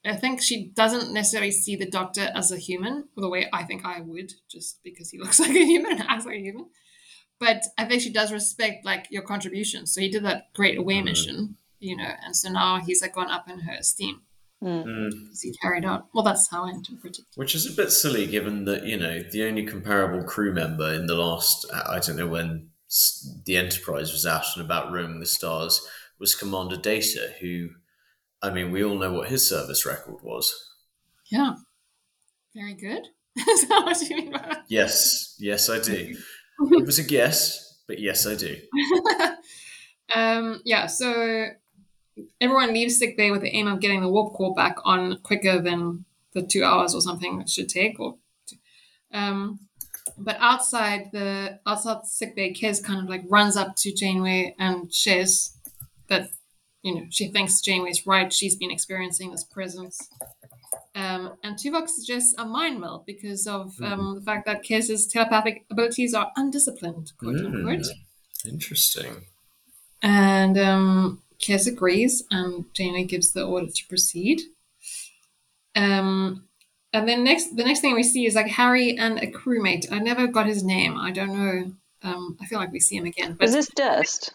I think she doesn't necessarily see the Doctor as a human, the way I think I would, just because he looks like a human and acts like a human. But I think she does respect like your contributions. So he did that great away Mhm. mission, you know, and so now he's like gone up in her esteem Mm. Mm. he carried out. Well, that's how I interpret it. Which is a bit silly given that, you know, the only comparable crew member in the last, I don't know when the Enterprise was out and about roaming the stars was Commander Data, who, I mean, we all know what his service record was. Yeah, very good. Is that what you mean by that? Yes, yes, I do. It was a guess, but yes, I do. um, yeah, so everyone leaves sick bay with the aim of getting the warp core back on quicker than the two hours or something it should take. Or, um, but outside the outside sick bay, Kes kind of like runs up to Janeway and shares that you know she thinks Janeway's right. She's been experiencing this presence. Um, and Tuvok suggests a mind meld because of um, the fact that Kes's telepathic abilities are undisciplined, quote unquote. Mm, interesting. And um, Kes agrees, and Janeway gives the order to proceed. Um, and then next, the next thing we see is like Harry and a crewmate. I never got his name. I don't know. Um, I feel like we see him again. But Is this Durst?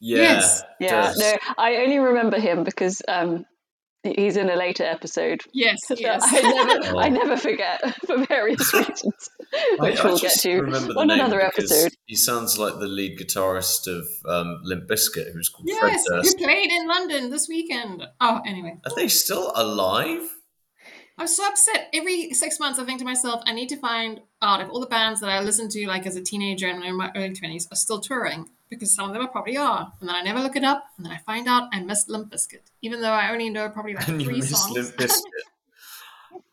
Yeah. Yes. Yeah, does. no, I only remember him because um, He's in a later episode. Yes, yes. I never, Oh. I never forget for various reasons, which I, we'll I get to on another episode. He sounds like the lead guitarist of um, Limp Bizkit, who's called Fred Yes, who played in London this weekend. Oh, anyway. Are they still alive? I'm so upset. Every six months, I think to myself, I need to find out if all the bands that I listened to, like as a teenager and in my early 20s, are still touring because some of them are probably are. And then I never look it up, and then I find out I missed Limp Bizkit, even though I only know probably like And three miss songs. Limp Bizkit.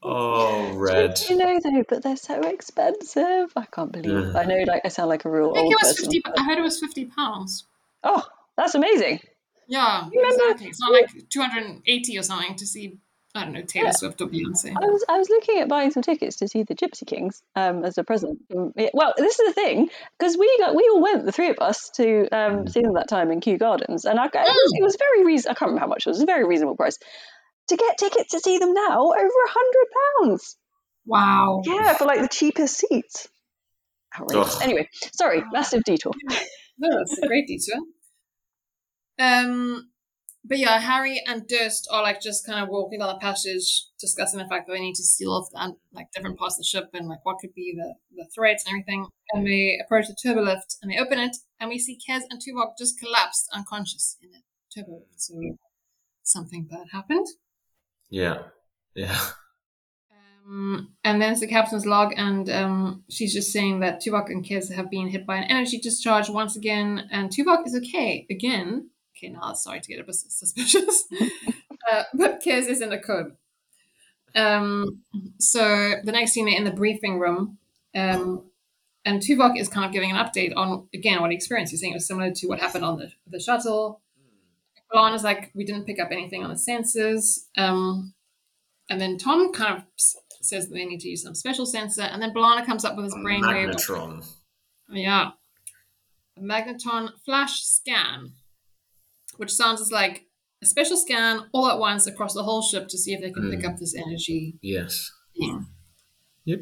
Oh, Red. Do you know though? But they're so expensive. I can't believe. Yeah. I know, like I sound like a real I think old it was person. 50. I heard it was 50 pounds. Oh, that's amazing. Yeah, You exactly. It's not like 280 or something to see, I don't know, Taylor Yeah. Swift or Beyonce. I was I was looking at buying some tickets to see the Gypsy Kings um, as a present. Um, yeah, well, this is the thing because we got we all went the three of us to um, see them that time in Kew Gardens, and I, it, was, it was very reason. I can't remember how much it was. It was a very reasonable price to get tickets to see them now over a hundred pounds. Wow. Yeah, for like the cheapest seats. Outrageous. Ugh. Anyway, sorry, massive detour. No, that's a great detour. Um, but yeah, Harry and Durst are like just kind of walking down the passage, discussing the fact that they need to seal off the, like different parts of the ship and like what could be the the threats and everything. And they approach the turbo lift and they open it, and we see Kes and Tuvok just collapsed unconscious in the turbo lift. So something bad happened. Yeah. Yeah. Um, and then it's the captain's log, and um, she's just saying that Tuvok and Kes have been hit by an energy discharge once again, and Tuvok is okay again. Okay, now it's starting to get a bit suspicious. uh, but Kes is in a coma. Um, so the next scene, they're in the briefing room, um, and Tuvok is kind of giving an update on again what he experienced. He's saying it was similar to what happened on the the shuttle. B'Elanna is like, we didn't pick up anything on the sensors. Um, and then Tom kind of says that they need to use some special sensor. And then B'Elanna comes up with his brainwave. Magnetron. Yeah. A magneton flash scan, which sounds as like a special scan all at once across the whole ship to see if they can pick Mm. up this energy Yes. thing. Yep.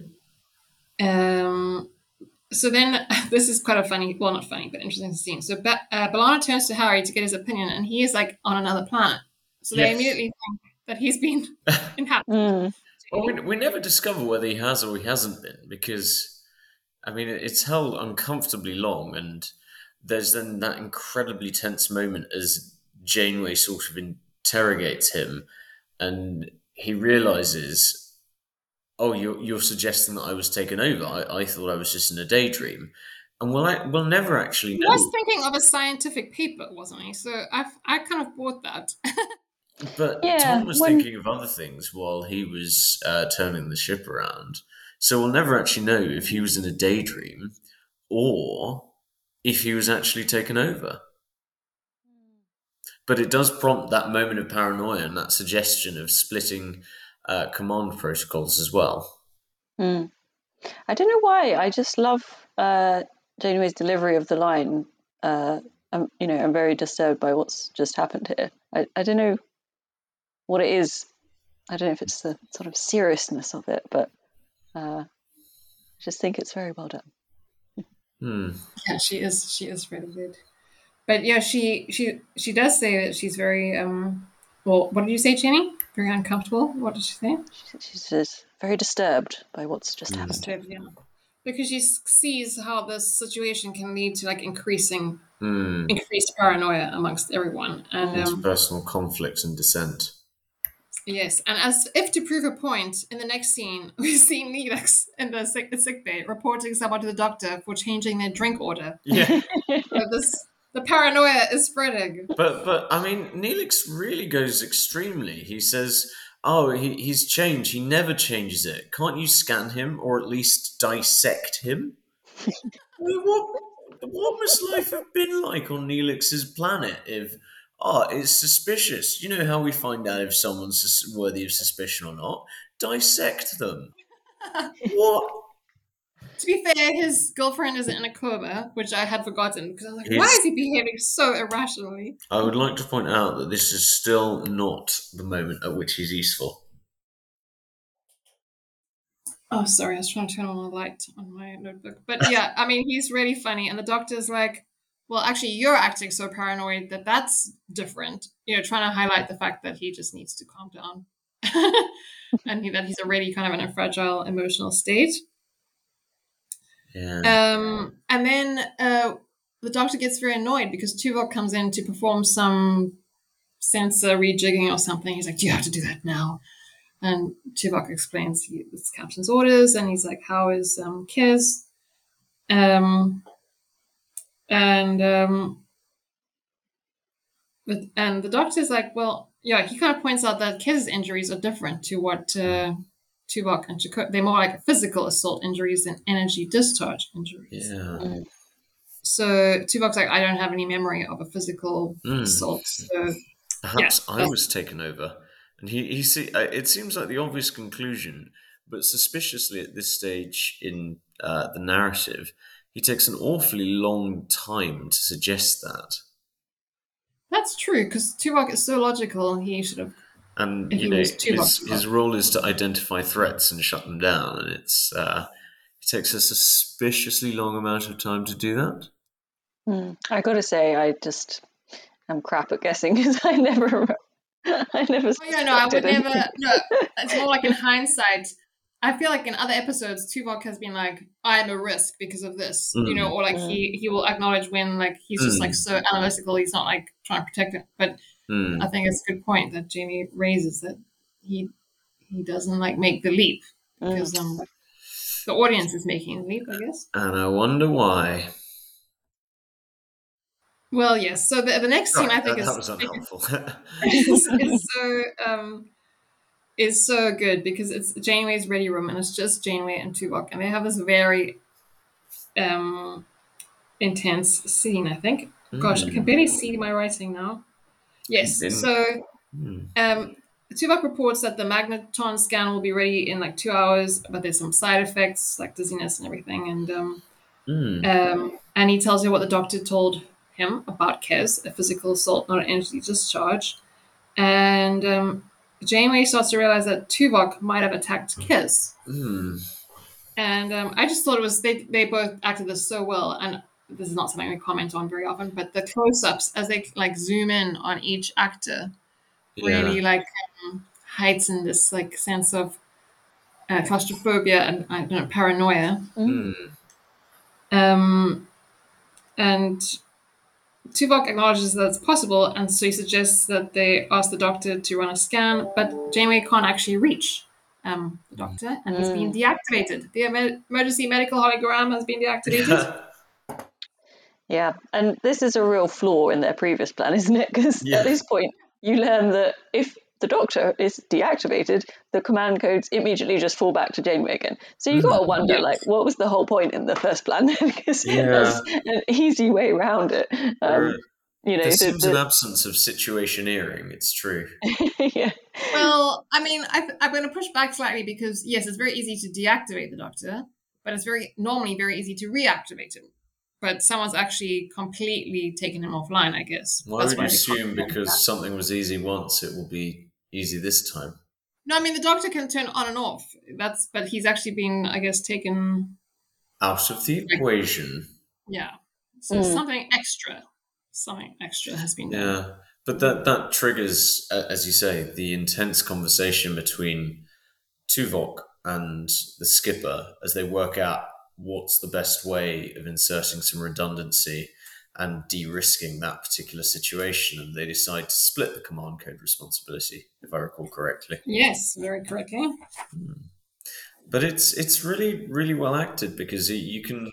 Um, so then, this is quite a funny, well, not funny, but interesting scene. So ba- uh, B'Elanna turns to Harry to get his opinion, and he is like on another planet. So they Yes. immediately think that he's been inhabited. Mm. Well, we, we never discover whether he has or he hasn't been because, I mean, it's held uncomfortably long, and there's then that incredibly tense moment as Janeway sort of interrogates him, and he realizes, "Oh, you're you're suggesting that I was taken over. I, I thought I was just in a daydream." And we'll, I, we'll never actually He was thinking of a scientific paper, wasn't he? So I I kind of bought that. But Yeah, Tom was when- thinking of other things while he was uh, turning the ship around. So we'll never actually know if he was in a daydream or if he was actually taken over. But it does prompt that moment of paranoia and that suggestion of splitting uh, command protocols as well. Mm. I don't know why. I just love uh, Janeway's delivery of the line. Uh, I'm, you know, I'm very disturbed by what's just happened here. I, I don't know what it is. I don't know if it's the sort of seriousness of it, but uh, I just think it's very well done. Hmm. yeah, she is. She is really good. But yeah, she she she does say that she's very um. Well, what did you say, Jenny? Very uncomfortable. What did she say? She, says very disturbed by what's just Mm. happened. Disturbed, yeah. Because she sees how this situation can lead to like increasing Hmm. increased paranoia amongst everyone, and Into um, personal conflict and dissent. Yes, and as if to prove a point, in the next scene, we see Neelix in the sick, the sick bay reporting someone to the doctor for changing their drink order. Yeah. So this, the paranoia is spreading. But but I mean, Neelix really goes extremely. He says, "Oh, he, he's changed. He never changes it. Can't you scan him or at least dissect him?" I mean, what what must life have been like on Neelix's planet if? Oh, it's suspicious. You know how we find out if someone's worthy of suspicion or not? Dissect them. what? To be fair, his girlfriend is in a coma, which I had forgotten because I was like, why is he behaving so irrationally? I would like to point out that this is still not the moment at which he's useful. Oh, sorry, I was trying to turn on the light on my notebook. But yeah, I mean, he's really funny. And the doctor's like, well, actually, you're acting so paranoid that that's different. You know, trying to highlight the fact that he just needs to calm down and he, that he's already kind of in a fragile emotional state. Yeah. Um, and then uh, the doctor gets very annoyed because Tuvok comes in to perform some sensor rejigging or something. He's like, "Do you have to do that now?" And Tuvok explains he, it's captain's orders, and he's like, "How is um, Kes?" Um, and um, but and the doctor's like, "Well, yeah." He kind of points out that Kes's injuries are different to what uh, Tuvok and Chakotay. They're more like physical assault injuries than energy discharge injuries. yeah. So Tuvok's like, I don't have any memory of a physical Mm. assault. So Perhaps I that's- was taken over. And he, he see, uh, it seems like the obvious conclusion, but suspiciously at this stage in uh, the narrative, he takes an awfully long time to suggest that. that's true because Tuvok is so logical. He should have. And you know, his, his role is to identify threats and shut them down, and it's uh, it takes a suspiciously long amount of time to do that. Hmm. I got to say, I just am crap at guessing because I never, I never. Oh yeah, no, I would suspected never. No, it's more like in hindsight. I feel like in other episodes, Tuvok has been like, "I'm a risk because of this," you know, Mm. or like he he will acknowledge when like he's just like Mm. so analytical. He's not like trying to protect it. But Hmm. I think it's a good point that Jamie raises that he he doesn't like make the leap Mm. because um the audience is making the leap, I guess. And I wonder why. Well, yes. So the, the next scene I think that, is that was unhelpful. is, is so um is so good because it's Janeway's ready room and it's just Janeway and Tuvok and they have this very um intense scene. I think. Gosh, I can Mm. barely see my writing now. Yes. So Hmm. um, Tuvok reports that the magneton scan will be ready in like two hours, but there's some side effects like dizziness and everything. And um, Hmm. um, and he tells you what the doctor told him about Kes, a physical assault, not an energy discharge. And um, Janeway starts to realize that Tuvok might have attacked Kes. Hmm. And um, I just thought it was they they both acted this so well. And this is not something we comment on very often, but the close-ups as they like zoom in on each actor really Yeah. like um, heighten this like sense of uh, claustrophobia and I don't know paranoia. Hmm. Um, and Tuvok acknowledges that it's possible, and so he suggests that they ask the doctor to run a scan, but Janeway can't actually reach um, the doctor, and he's been deactivated. The emergency medical hologram has been deactivated. Yeah, and this is a real flaw in their previous plan, isn't it? Because Yeah. at this point, you learn that if the Doctor is deactivated, the command codes immediately just fall back to Janeway again. So you've got to wonder, Yeah. like, what was the whole point in the first plan? Because Yeah. there's an easy way around it. Um, There- you know, there the- seems the- an absence of situationeering. It's true. yeah, well, I mean, I, I'm going to push back slightly because yes, it's very easy to deactivate the doctor, but it's very normally very easy to reactivate him. But someone's actually completely taken him offline, I guess. Why That's would you assume can't do that. because something was easy once, it will be easy this time? No, I mean the doctor can turn on and off. That's but he's actually been, I guess, taken. Out of the equation. Yeah, so Mm. something extra, something extra has been done. Yeah, but that that triggers, as you say, the intense conversation between Tuvok and the skipper as they work out what's the best way of inserting some redundancy and de-risking that particular situation, and they decide to split the command code responsibility, if I recall correctly. Yes, very correctly. But it's it's really really well acted because you- you can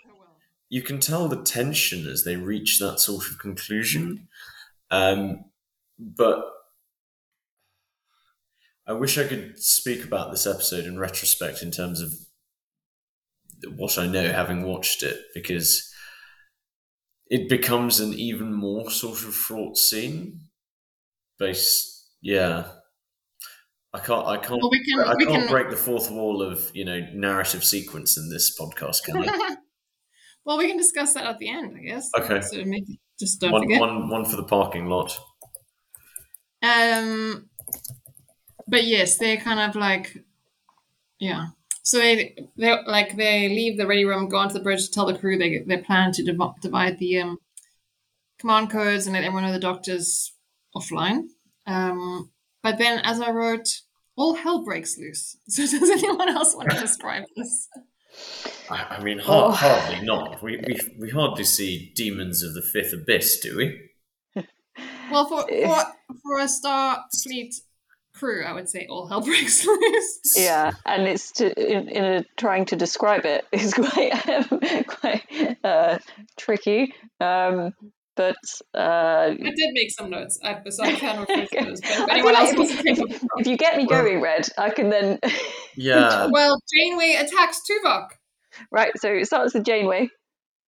you can tell the tension as they reach that sort of conclusion. Um, but I wish I could speak about this episode in retrospect in terms of what I know having watched it, because it becomes an even more sort of fraught scene. Based, yeah. I can't. I can't. Well, we can- I we can't can- break the fourth wall of you know narrative sequence in this podcast. Can I? well, we can discuss that at the end, I guess. Okay. So maybe just don't one, forget. one, one for the parking lot. Um, but yes, they're kind of like, yeah. So they they like they leave the ready room, go onto the bridge, to tell the crew they they plan to div- divide the um command codes and let everyone know the doctor's offline. Um, but then, as I wrote, all hell breaks loose. So, does anyone else want to describe this? I, I mean, Oh. hardly not. We, we we hardly see demons of the fifth abyss, do we? Well, for for, for a Starfleet crew, I would say all hell breaks loose. Yeah, and it's to in, in a, trying to describe it is quite um, quite uh, tricky. Um, but uh, I did make some notes, I, so I can refer to those. But if anyone else wants to take them, if you get me Well- going, Red, I can then. Yeah. well, Janeway attacks Tuvok. right, so it starts with Janeway.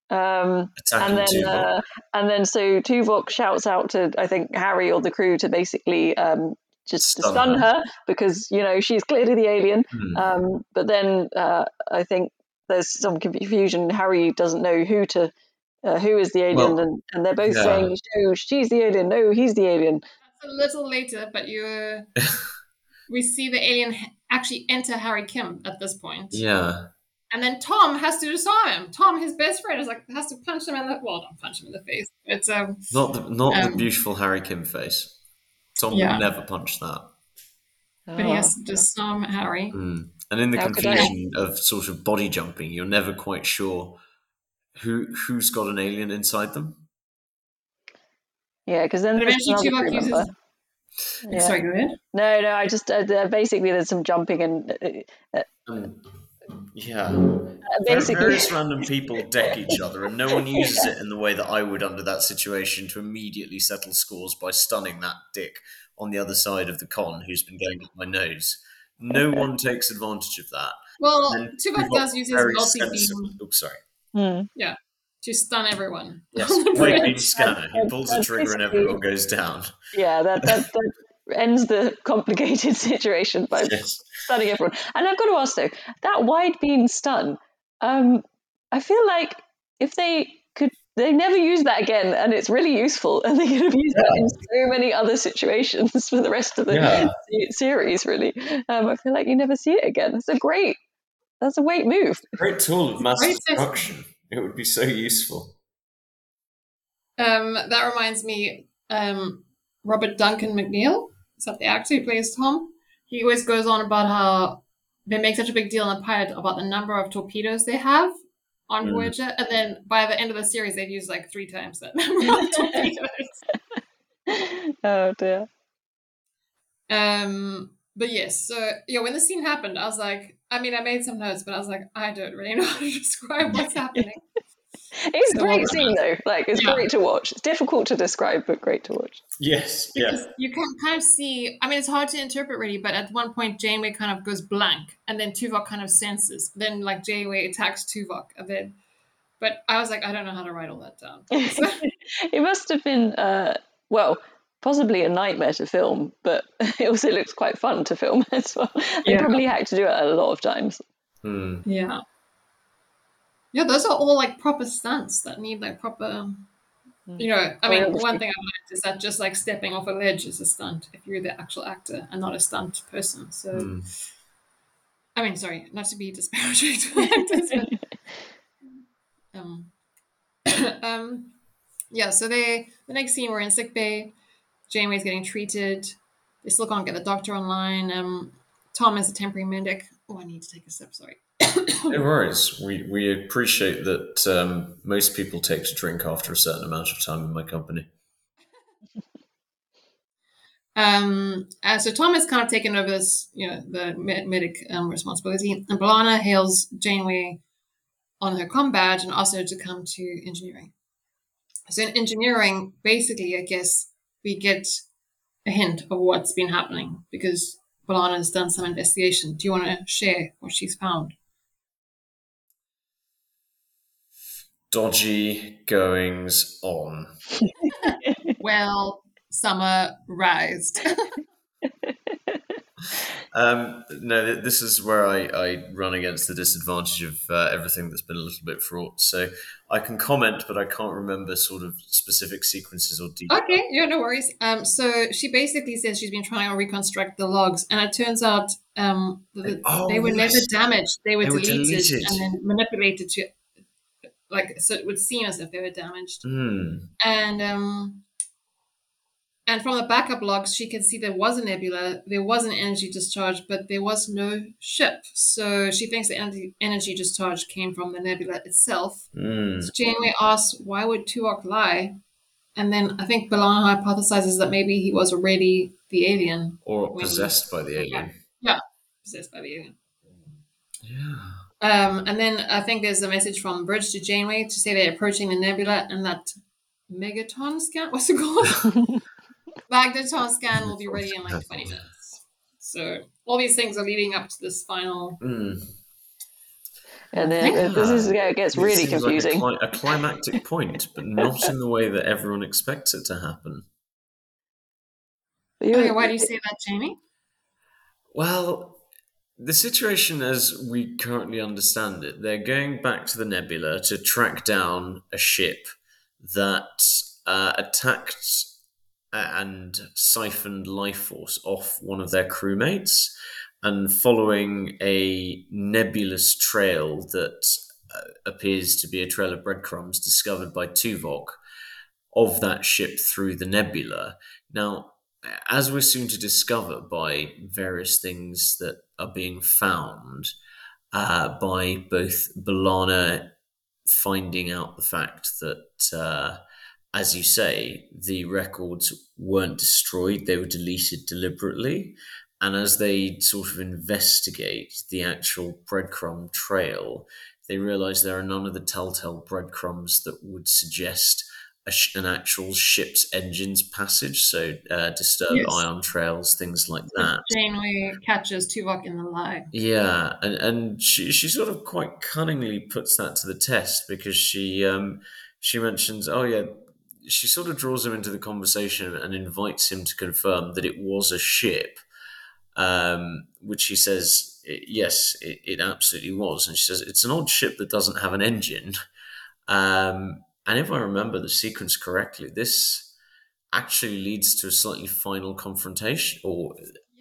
Um, and then uh, and then so Tuvok shouts out to I think Harry or the crew to basically um, just to Stun stun her. her because you know she's clearly the alien. Hmm. Um, but then uh, I think there's some confusion. Harry doesn't know who to uh, who is the alien, Well, and, and they're both yeah. saying, "No, she's the alien. No, he's the alien." That's a little later, but you we see the alien actually enter Harry Kim at this point. yeah. And then Tom has to disarm him. Tom, his best friend, is like has to punch him in the well, don't punch him in the face. It's um Not the not Um, the beautiful Harry Kim face. Tom Yeah. would never punch that. but he has to disarm Harry. Hmm. And in the How confusion of sort of body jumping, you're never quite sure who who's got an alien inside them. Yeah, because then But there's eventually another crew uses member. Yeah. sorry, go ahead. No, no, I just uh, basically there's some jumping and uh, And yeah, uh, basically various random people deck each other, and no one uses it in the way that I would under that situation to immediately settle scores by stunning that dick on the other side of the con who's been going up my nose. No one takes advantage of that. Well, And Tuvok Tuvok does use his very multi beam Oh, sorry. Yeah, to stun everyone. Yes, On the white bridge. beam scanner. He pulls the trigger and everyone goes down. yeah, that, that that ends the complicated situation by Yes. stunning everyone. And I've got to ask though, that wide beam stun, um, I feel like if they could, they never use that again, and it's really useful, and they could have used that in so many other situations for the rest of the Yeah. series. Really, um, I feel like you never see it again. It's a great, that's a great move. Great tool of mass Great test- destruction. It would be so useful. Um, that reminds me, um, Robert Duncan McNeil, is that the actor who plays Tom? He always goes on about how they make such a big deal in the pilot about the number of torpedoes they have on Mm. Voyager, and then by the end of the series, they've used like three times that number of torpedoes. oh dear. Um, but yes, so yeah, when the scene happened, I was like, I mean, I made some notes, but I was like, I don't really know how to describe what's happening. It's a So great well scene though. Like it's Yeah. great to watch. It's difficult to describe, but great to watch. Yes. Yeah. You can kind of see, I mean, it's hard to interpret really, but at one point, Janeway kind of goes blank, and then Tuvok kind of senses. Then, like, Janeway attacks Tuvok, and then, but I was like, I don't know how to write all that down. So, it must have been uh, well possibly a nightmare to film but it also looks quite fun to film as well they Yeah. probably had to do it a lot of times Hmm. yeah. Yeah, those are all like proper stunts that need like proper, you know, I mean, one thing I've learned is that just like stepping off a ledge is a stunt if you're the actual actor and not a stunt person. So, Hmm. I mean, sorry, not to be disparaging to actors, but um, um, yeah. So they the next scene we're in sick bay. Janeway's getting treated. They still can't get the doctor online. Um, Tom is a temporary medic. Oh, I need to take a sip. Sorry. No worries. We we appreciate that um, most people take to drink after a certain amount of time in my company. Um, uh, so Tom has kind of taken over this, you know, the med- medic um, responsibility, and B'Elanna hails Janeway on her com badge and her to come to engineering. So in engineering, basically, I guess we get a hint of what's been happening because B'Elanna has done some investigation. Do you want to share what she's found? Dodgy goings on. Well, summer rised. Um, no, this is where I, I run against the disadvantage of uh, everything that's been a little bit fraught. So I can comment, but I can't remember sort of specific sequences or details. Okay, yeah, no worries. Um, so she basically says she's been trying to reconstruct the logs, and it turns out um, Oh, they were yes. never damaged; they were, They were deleted, deleted. and then manipulated to like so it would seem as if they were damaged. Hmm. And um, and from the backup logs, she could see there was a nebula, there was an energy discharge, but there was no ship. So she thinks the energy, energy discharge came from the nebula itself. Hmm. So Janeway asks, why would Tuvok lie? And then I think B'Elanna hypothesizes that maybe he was already the alien, Or possessed by the alien. Yeah. Possessed by the alien. Yeah. Um, and then I think there's a message from Bridge to Janeway to say they're approaching the nebula and that megaton scan, what's it called? Magneton scan will be ready in like 20 minutes. So all these things are leading up to this final. Hmm. And then uh, this is where it gets It really seems like a confusing. cli- a, climactic point, but not in the way that everyone expects it to happen. Okay, why do you say that, Jamie? Well, the situation as we currently understand it, they're going back to the nebula to track down a ship that uh, attacked uh, and siphoned life force off one of their crewmates, and following a nebulous trail that uh, appears to be a trail of breadcrumbs discovered by Tuvok of that ship through the nebula. Now, as we're soon to discover by various things that are being found, uh, by both B'Elanna finding out the fact that, uh, as you say, the records weren't destroyed, they were deleted deliberately. And as they sort of investigate the actual breadcrumb trail, they realize there are none of the telltale breadcrumbs that would suggest sh- an actual ship's engines passage, so uh, disturbed Yes. ion trails, things like that. Janeway catches Tuvok in the lie. Yeah, and, and she, she sort of quite cunningly puts that to the test because she um, she mentions, oh yeah, she sort of draws him into the conversation and invites him to confirm that it was a ship, um, which he says, "I- yes, it, it absolutely was. And she says, it's an odd ship that doesn't have an engine. Um, and if I remember the sequence correctly, this actually leads to a slightly final confrontation or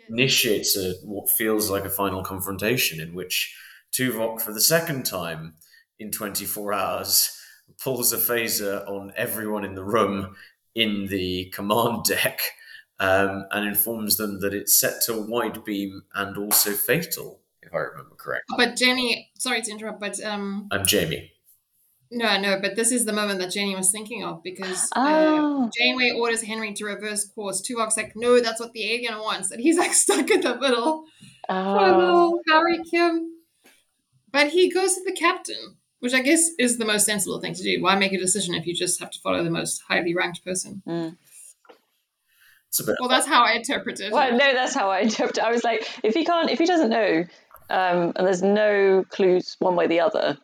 initiates a what feels like a final confrontation in which Tuvok, for the second time in 24 hours, pulls a phaser on everyone in the room in the command deck um, and informs them that it's set to wide beam and also fatal, if I remember correctly. But Jenny, sorry to interrupt, but um, I'm Jamie. No, no, but this is the moment that Jenny was thinking of because uh, Oh. Janeway orders Henry to reverse course. Tuvok's like, no, that's what the alien wants, and he's like stuck in the middle. Poor Oh. little Harry Kim. But he goes to the captain, which I guess is the most sensible thing to do. Why make a decision if you just have to follow the most highly ranked person? Mm. It's a bit. Well, that's how I interpret it. Well, no, that's how I interpret it. I was like, if he can't, if he doesn't know, um, and there's no clues one way or the other,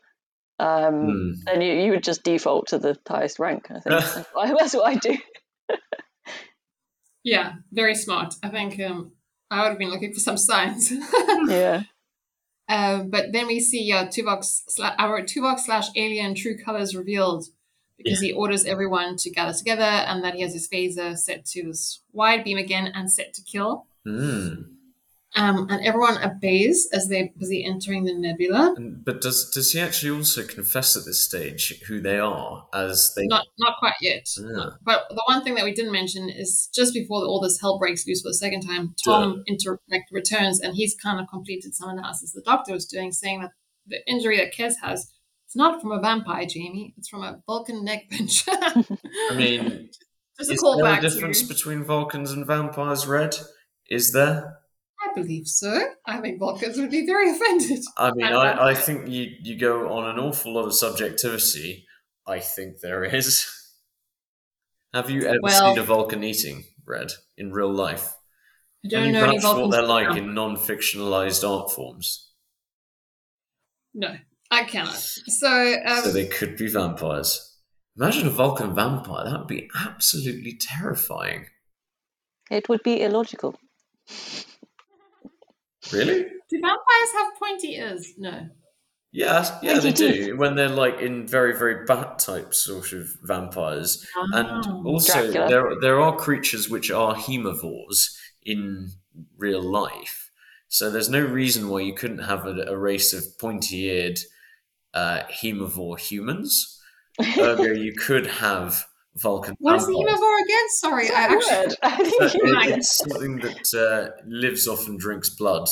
um, Hmm. then you, you would just default to the highest rank. I think that's, what, that's what I do. Yeah, very smart. I think um, I would have been looking for some signs. Yeah. Um, but then we see uh, Tuvok's sla- our Tuvok slash alien true colors revealed because he orders everyone to gather together and that he has his phaser set to this wide beam again and set to kill. Hmm. Um, and everyone obeys as they're busy entering the nebula. And- But does does he actually also confess at this stage who they are as they? Not not quite yet. Yeah. But the one thing that we didn't mention is just before all this hell breaks loose for the second time, Tom inter- like returns and he's kind of completed some analysis the doctor was doing, saying that the injury that Kes has it's not from a vampire, Jamie. It's from a Vulcan neck pinch. I mean, just a is there a difference to. between Vulcans and vampires? Red, is there? I believe so. I think Vulcans would be very offended. I mean, I, I think you you go on an awful lot of subjectivity. I think there is. Have you ever Well- seen a Vulcan eating bread in real life? I don't you know any vouch what they're like now. in non-fictionalized art forms? No, I cannot. So, um, so they could be vampires. Imagine a Vulcan vampire. That would be absolutely terrifying. It would be illogical. Really? do vampires have pointy ears? No. Yeah, yeah, they Pointy do. When they're like in very, very bat type sort of vampires, and Oh. also Dracula. there there are creatures which are hemivores in real life. So there's no reason why you couldn't have a, a race of pointy-eared uh, hemivore humans. Ergo, you could have Vulcan. What is the vampires. hemovore again? Sorry, Is I actually. I think But you- Right. It's something that uh, lives off and drinks blood.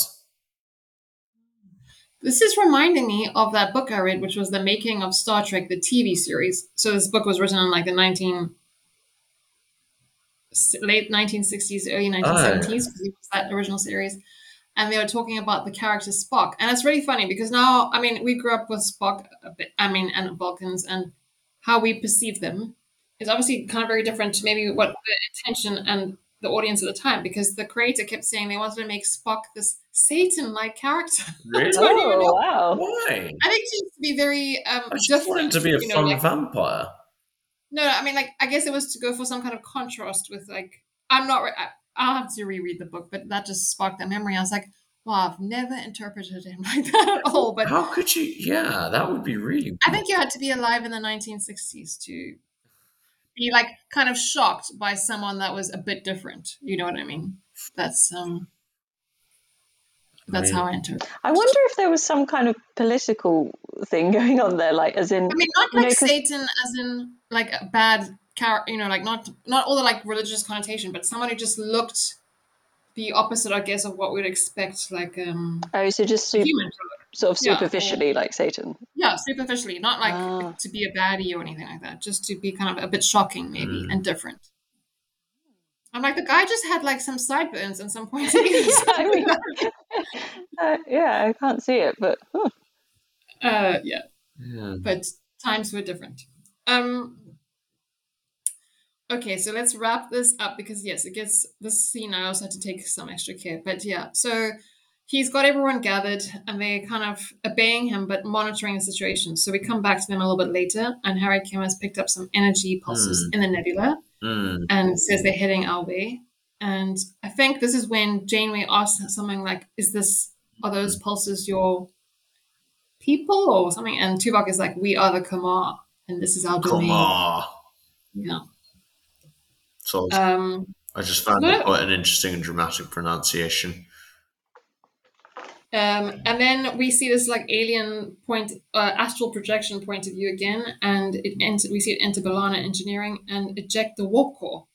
This is reminding me of that book I read, which was the making of Star Trek, the TV series. So this book was written in like the nineteen late nineteen sixties, early nineteen seventies, because it was that original series. And they were talking about the character Spock, and it's really funny because now, I mean, we grew up with Spock, a bit, I mean, and Vulcans, and how we perceive them is obviously kind of very different to maybe what the intention and the audience at the time, because the creator kept saying they wanted to make Spock this Satan-like character. Really? don't even know. Oh wow! Why? I think just to be very um, I just want different. to be a you know, fun like, vampire. no, I mean, like, I guess it was to go for some kind of contrast with, like, I'm not, re- I, I'll have to reread the book, but that just sparked that memory. I was like, wow, I've never interpreted him like that at all. But How could you? Yeah, that would be really. I think you had to be alive in the 1960s to be, like, kind of shocked by someone that was a bit different. You know what I mean? That's, um, that's how I interpret. I wonder if there was some kind of political thing going on there, like as in I mean, not You know, Satan, as in like a bad character. You know, like not not all the like religious connotation, but someone who just looked the opposite, I guess, of what we'd expect, like um oh, so just a su- human. To look. sort of Yeah, or- superficially like Satan. Yeah, superficially, not like Ah. to be a baddie or anything like that. Just to be kind of a bit shocking, maybe, Mm. and different. I'm like the guy just had like some sideburns and some pointy ears. I mean, uh, yeah, I can't see it, but huh. uh, yeah. Yeah. but times were different. Um okay, so let's wrap this up because yes, it gets this scene I also had to take some extra care. But yeah, so he's got everyone gathered and they're kind of obeying him but monitoring the situation. So we come back to them a little bit later and Harry Kim has picked up some energy pulses in the nebula Mm. and says they're heading our way. And I think this is when Janeway asks something like, "Is this are those pulses your people or something?" And Tuvok is like, "We are the Komar, and this is our domain." on. Yeah. So Um, I just found no. it quite an interesting and dramatic pronunciation. Um, and then we see this like alien point, uh, astral projection point of view again, and it enter, we see it enter B'Elanna Engineering and eject the warp core.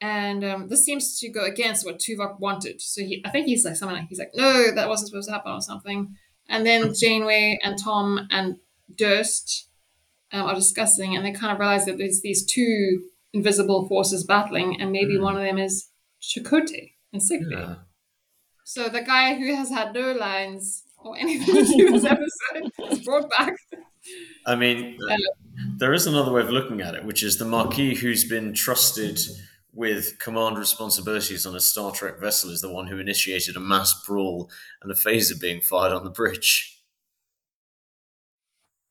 And um, this seems to go against what Tuvok wanted. So he, I think he's like like he's like, no, that wasn't supposed to happen or something. And then Janeway and Tom and Durst um, are discussing, and they kind of realize that there's these two invisible forces battling, and maybe Hmm. one of them is Chakotay and Sickbay. Yeah. So the guy who has had no lines or anything to do with this episode is brought back. I mean, Uh, there is another way of looking at it, which is the Maquis who's been trusted with command responsibilities on a Star Trek vessel is the one who initiated a mass brawl and a phaser being fired on the bridge.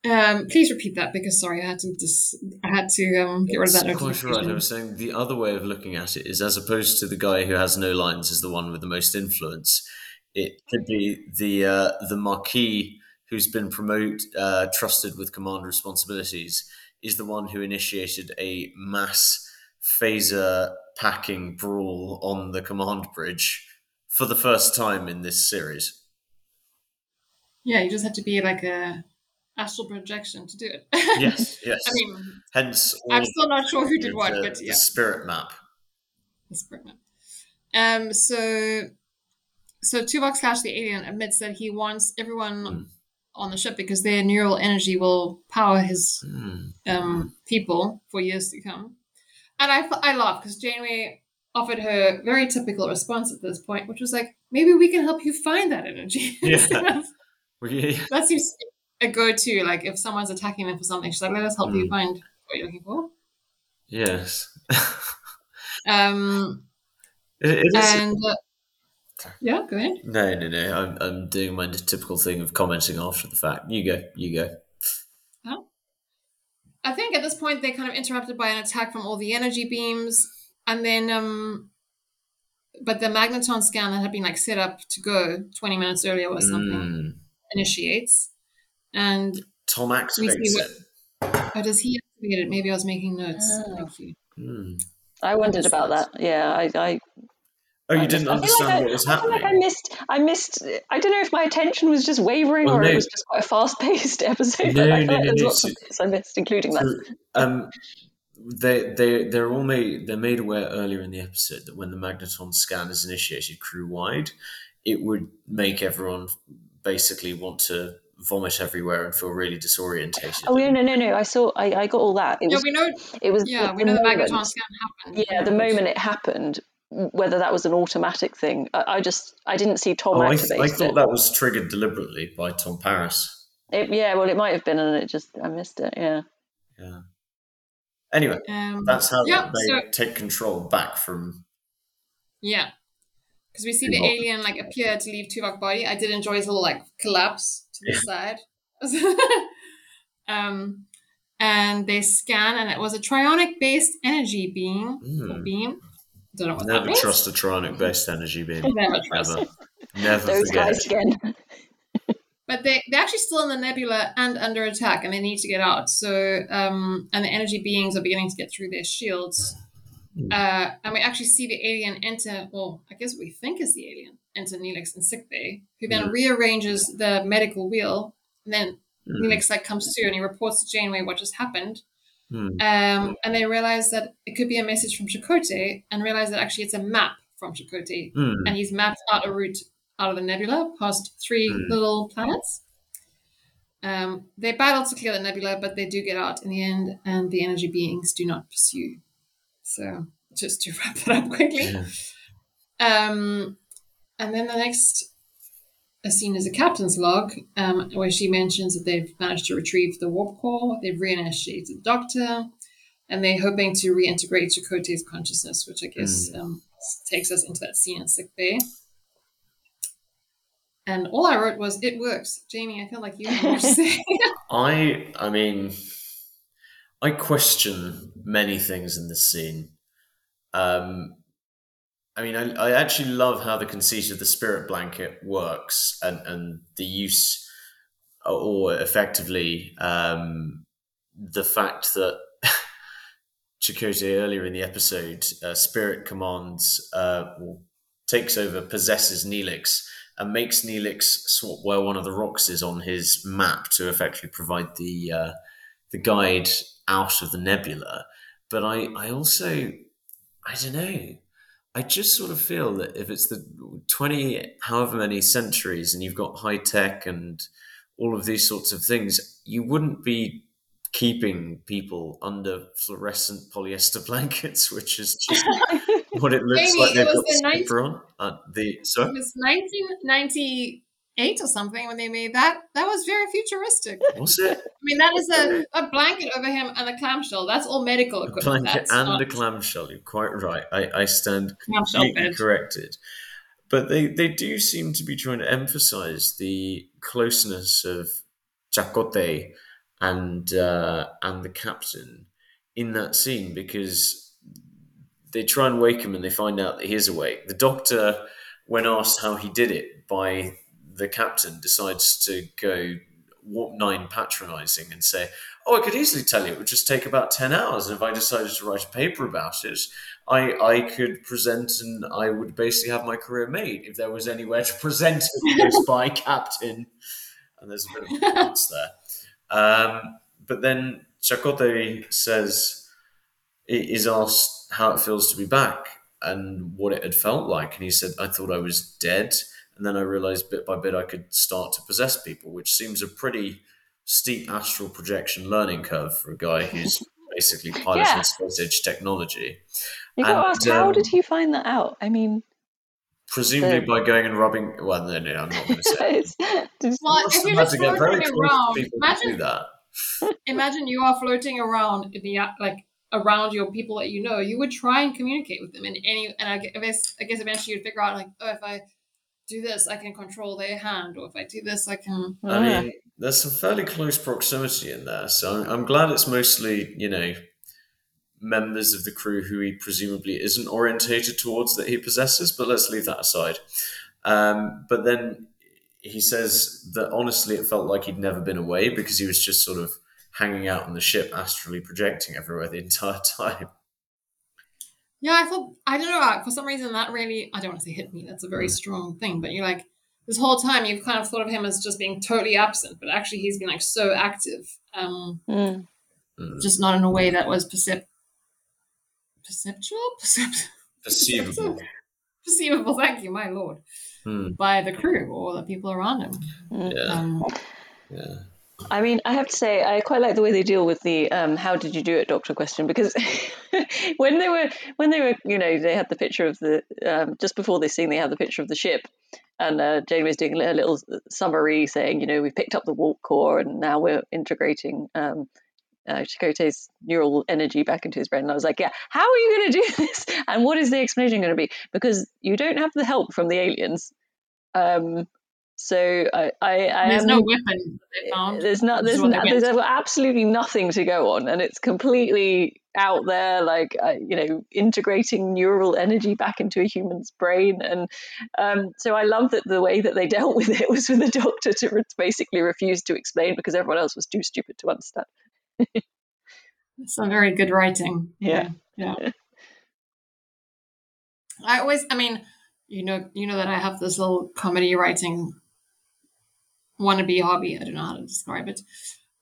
Um, please repeat that because sorry, I had to just I had to um, get rid of that That's quite right. I was saying the other way of looking at it is as opposed to the guy who has no lines is the one with the most influence. It could be the uh, the Maquis who's been promoted, uh, trusted with command responsibilities, is the one who initiated a mass phaser packing brawl on the command bridge for the first time in this series. Yeah, you just had to be like a astral projection to do it. Yes, yes. I mean, hence, I'm still not sure who did what, the- but the yeah, spirit map. that's pregnant. Um, so so Tuvok slash the alien admits that he wants everyone Hmm. on the ship because their neural energy will power his Hmm. um, people for years to come. And I, I laugh because Janeway offered her very typical response at this point, which was like, maybe we can help you find that energy. Yeah. That seems a go-to. Like if someone's attacking them for something, she's like, let us help you Mm. find what you're looking for. yes. Um, It- it is- and uh, yeah, go ahead. No, no, no. I'm, I'm doing my typical thing of commenting after the fact. You go, you go. I think at this point they're kind of interrupted by an attack from all the energy beams, and then um, but the magneton scan that had been like set up to go 20 minutes earlier or something Mm. initiates, and Tom We activates see it. oh, does he activate it? Maybe I was making notes. Oh. Thank you. Mm. I wondered about that. Yeah, I, I Oh, you I didn't missed- I understand like I, what was I feel like I missed. I missed. I don't know if my attention was just wavering Well, or no. it was just quite a fast-paced episode. No, but I no, no, there's no, lots so- of bits I missed, including that. Um, they they they're all made they're made aware earlier in the episode that when the magneton scan is initiated crew wide, it would make everyone basically want to vomit everywhere and feel really disorientated. Oh no, no, no, no! I saw. I, I got all that. It Yeah, was. we know. It was. Yeah, the, we know the moment- magneton scan happened. Yeah, the moment it happened, whether that was an automatic thing, I, I just I didn't see Tom Oh, I, activate I it. thought that was triggered deliberately by Tom Paris. It- Yeah, well, it might have been, and it just I missed it. Yeah. Yeah. Anyway, Um, that's how yeah, they so- take control back from. Yeah. Because we see the alien like appear to leave Tuvok body. I did enjoy his little like collapse to the side. um and they scan and it was a trionic based energy beam. or Hmm. beam. Don't know what that Never means. trust a trionic based energy beam. Never trust. Never. Never Those forget. guys again. But they they're actually still in the nebula and under attack and they need to get out. So um and the energy beings are beginning to get through their shields. Uh, and we actually see the alien enter, well, I guess what we think is the alien, enter Neelix in sickbay, who then Mm. rearranges the medical wheel. And then Hmm. Neelix like comes to and he reports to Janeway what just happened. Hmm. Um, and they realize that it could be a message from Chakotay and realize that actually it's a map from Chakotay. Hmm. And he's mapped out a route out of the nebula past three Hmm. little planets. Um, they battle to clear the nebula, but they do get out in the end, and the energy beings do not pursue. So, just to wrap that up quickly. Yeah. Um, and then the next a scene is a captain's log, um, where she mentions that they've managed to retrieve the warp core, they've reinitiated the doctor, and they're hoping to reintegrate Chakotay's consciousness, which I guess um, takes us into that scene in sick bay. And all I wrote was, "It works." Jamie, I feel like you. I I mean I question many things in this scene. Um I mean I, I actually love how the conceit of the spirit blanket works and, and the use or effectively um the fact that Chakotay earlier in the episode, uh, Spirit commands, uh, takes over, possesses Neelix, and makes Neelix swap where one of the rocks is on his map to effectively provide the uh, the guide out of the nebula. But I, I also, I don't know. I just sort of feel that if it's the 20, however many centuries, and you've got high tech and all of these sorts of things, you wouldn't be keeping people under fluorescent polyester blankets, which is just what it looks like they've got the 19, on. Uh, the, 1990 eight or something when they made that. That was very futuristic. Was it? I mean, that is a, a blanket over him and a clamshell. That's all medical equipment. blanket That's and not... a clamshell. You're quite right. I, I stand completely corrected. But they, they do seem to be trying to emphasize the closeness of Chakotay and uh, and the captain in that scene because they try and wake him and they find out that he is awake. The doctor, when asked how he did it by the captain, decides to go warp nine patronizing and say, "Oh, I could easily tell you. It would just take about ten hours, and if I decided to write a paper about it, I I could present, and I would basically have my career made if there was anywhere to present it by, Captain." And there's a bit of a nuance there. Um, but then Chakotay says, is asked how it feels to be back and what it had felt like. And he said, I thought I was dead. And then I realized bit by bit I could start to possess people, which seems a pretty steep astral projection learning curve for a guy who's basically piloting Yeah. space age technology. You got to And, ask, how um, did he find that out? I mean, Presumably The- by going and rubbing. Well, no, no, I'm not going to say. it's, it's- Well, if you're just to get very floating close around, people to do imagine, that. imagine you are floating around in the like around your people that you know. You would try and communicate with them in any, and I guess I guess eventually you'd figure out like, oh, if I do this, I can control their hand, or if I do this, I can. I mean, there's some fairly close proximity in there, so I'm, I'm glad it's mostly, you know, members of the crew who he presumably isn't orientated towards that he possesses, but let's leave that aside. Um, but then he says that honestly, it felt like he'd never been away because he was just sort of hanging out on the ship, astrally projecting everywhere the entire time. Yeah, I thought I don't know. For some reason, that really I don't want to say hit me. That's a very strong thing, but you're like this whole time you've kind of thought of him as just being totally absent, but actually he's been like so active. Um, Mm. Mm. just not in a way that was percep- perceptual, Percept- Perceivable. perceivable. Thank you, my lord, Hmm. by the crew or the people around him. Yeah. Um, Yeah. I mean, I have to say, I quite like the way they deal with the um, "How did you do it, Doctor?" question because when they were when they were, you know, they had the picture of the um, just before this scene, they had the picture of the ship, and uh, Jane was doing a little summary saying, you know, we've picked up the warp core and now we're integrating um, uh, Chakotay's neural energy back into his brain. And I was like, yeah, how are you going to do this? And what is the explanation going to be? Because you don't have the help from the aliens. Um, so I, I, I there's am, no weapon they found. there's not there's, is what no, they there's absolutely nothing to go on, and it's completely out there, like uh, you know, integrating neural energy back into a human's brain, and um, so I love that the way that they dealt with it was for the doctor to re- basically refuse to explain because everyone else was too stupid to understand. Some very good writing. Yeah. Yeah. I always I mean, you know you know that I have this little comedy writing wannabe hobby. I don't know how to describe it.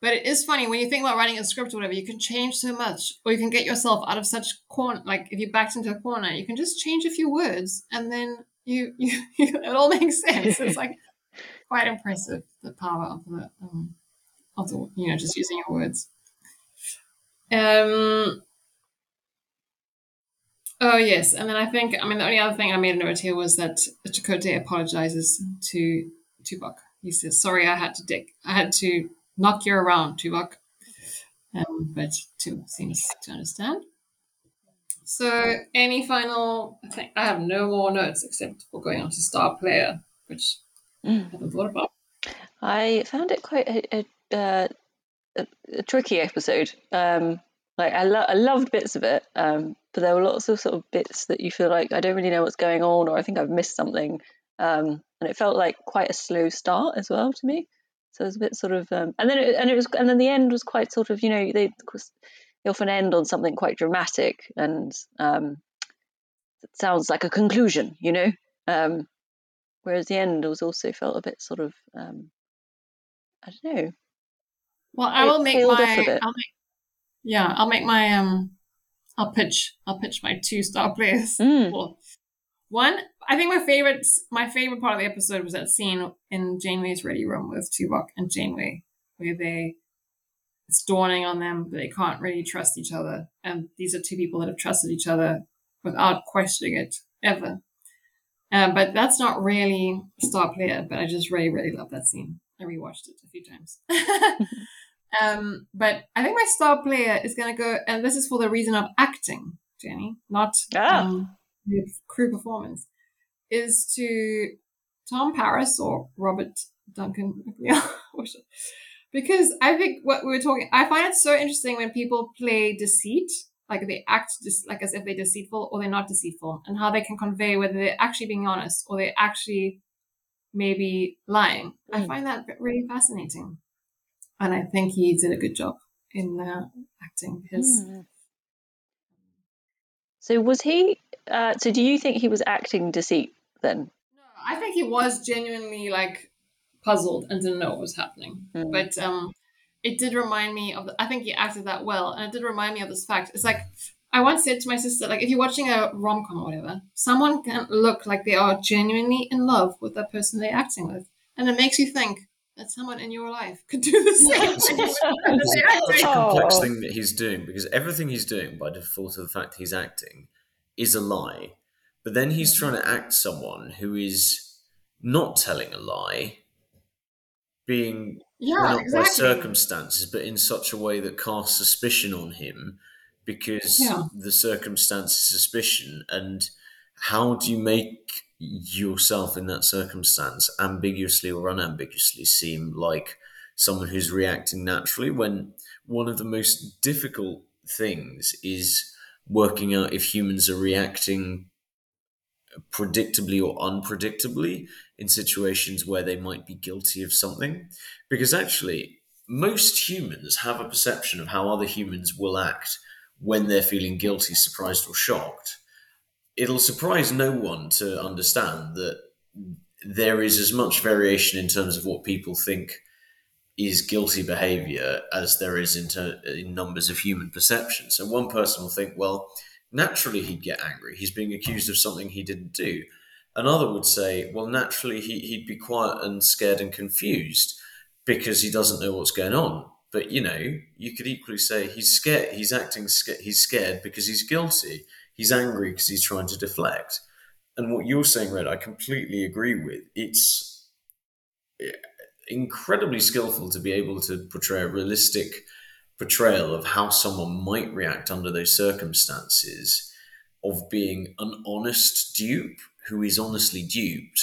But it is funny when you think about writing a script or whatever, you can change so much. Or you can get yourself out of such corner like if you backed into a corner, you can just change a few words and then you you, it all makes sense. It's like quite impressive the power of the um of the you know, just using your words. Um Oh yes, and then I think I mean the only other thing I made a note here was that Chakotay apologizes to Tuvok. He says, "Sorry, I had to dig. I had to knock you around, Tuvok." Um, but Tuvok seems to understand. So, any final? I think I have no more notes except for going on to Star Player, which I Mm. haven't thought about. I found it quite a, a, uh, a, a tricky episode. Um, like I, lo- I loved bits of it, um, but there were lots of sort of bits that you feel like I don't really know what's going on, or I think I've missed something. Um, and it felt like quite a slow start as well to me. So it was a bit sort of, um, and then it, and it was, and then the end was quite sort of, you know, they of course, they often end on something quite dramatic, and um, it sounds like a conclusion, you know. Um, whereas the end was also felt a bit sort of, um, I don't know, Well, I will make my. I'll make, yeah, I'll make my. Um, I'll pitch. I'll pitch my two star players. Mm. Well, one, I think my favorite, my favorite part of the episode was that scene in Janeway's ready room with Tuvok and Janeway, where they, it's dawning on them that they can't really trust each other, and these are two people that have trusted each other without questioning it ever. Um, but that's not really star player, but I just really, really love that scene. I rewatched it a few times. um, but I think my star player is going to go, and this is for the reason of acting, Jenny, not Ah. um, with crew performance, is to Tom Paris or Robert Duncan because I think what we were talking, I find it so interesting when people play deceit, like they act just like as if they're deceitful or they're not deceitful, and how they can convey whether they're actually being honest or they're actually maybe lying. I Mm. find that really fascinating, and I think he did a good job in uh, acting his. Hmm. So was he? Uh, so do you think he was acting deceit then? No, I think he was genuinely like puzzled and didn't know what was happening. Mm. But um, it did remind me of. The, I think he acted that well, and it did remind me of this fact. It's like I once said to my sister, like if you're watching a rom com or whatever, someone can look like they are genuinely in love with that person they're acting with, and it makes you think that someone in your life could do the same thing. It's such a complex thing that he's doing because everything he's doing by default of the fact he's acting is a lie. But then he's trying to act someone who is not telling a lie, being yeah, not by circumstances, but in such a way that casts suspicion on him because Yeah. the circumstance is suspicion. And how do you make yourself in that circumstance ambiguously or unambiguously seem like someone who's reacting naturally when one of the most difficult things is working out if humans are reacting predictably or unpredictably in situations where they might be guilty of something. Because actually, most humans have a perception of how other humans will act when they're feeling guilty, surprised, or shocked. it'll surprise no one to understand that there is as much variation in terms of what people think is guilty behavior as there is in, ter- in numbers of human perception. So one person will think, well, naturally he'd get angry. He's being accused of something he didn't do. Another would say, well, naturally he, he'd be quiet and scared and confused because he doesn't know what's going on. But you know, you could equally say he's scared. He's acting. Sca- he's scared because he's guilty. He's angry because he's trying to deflect. And what you're saying, Red, I completely agree with. It's incredibly skillful to be able to portray a realistic portrayal of how someone might react under those circumstances of being an honest dupe who is honestly duped,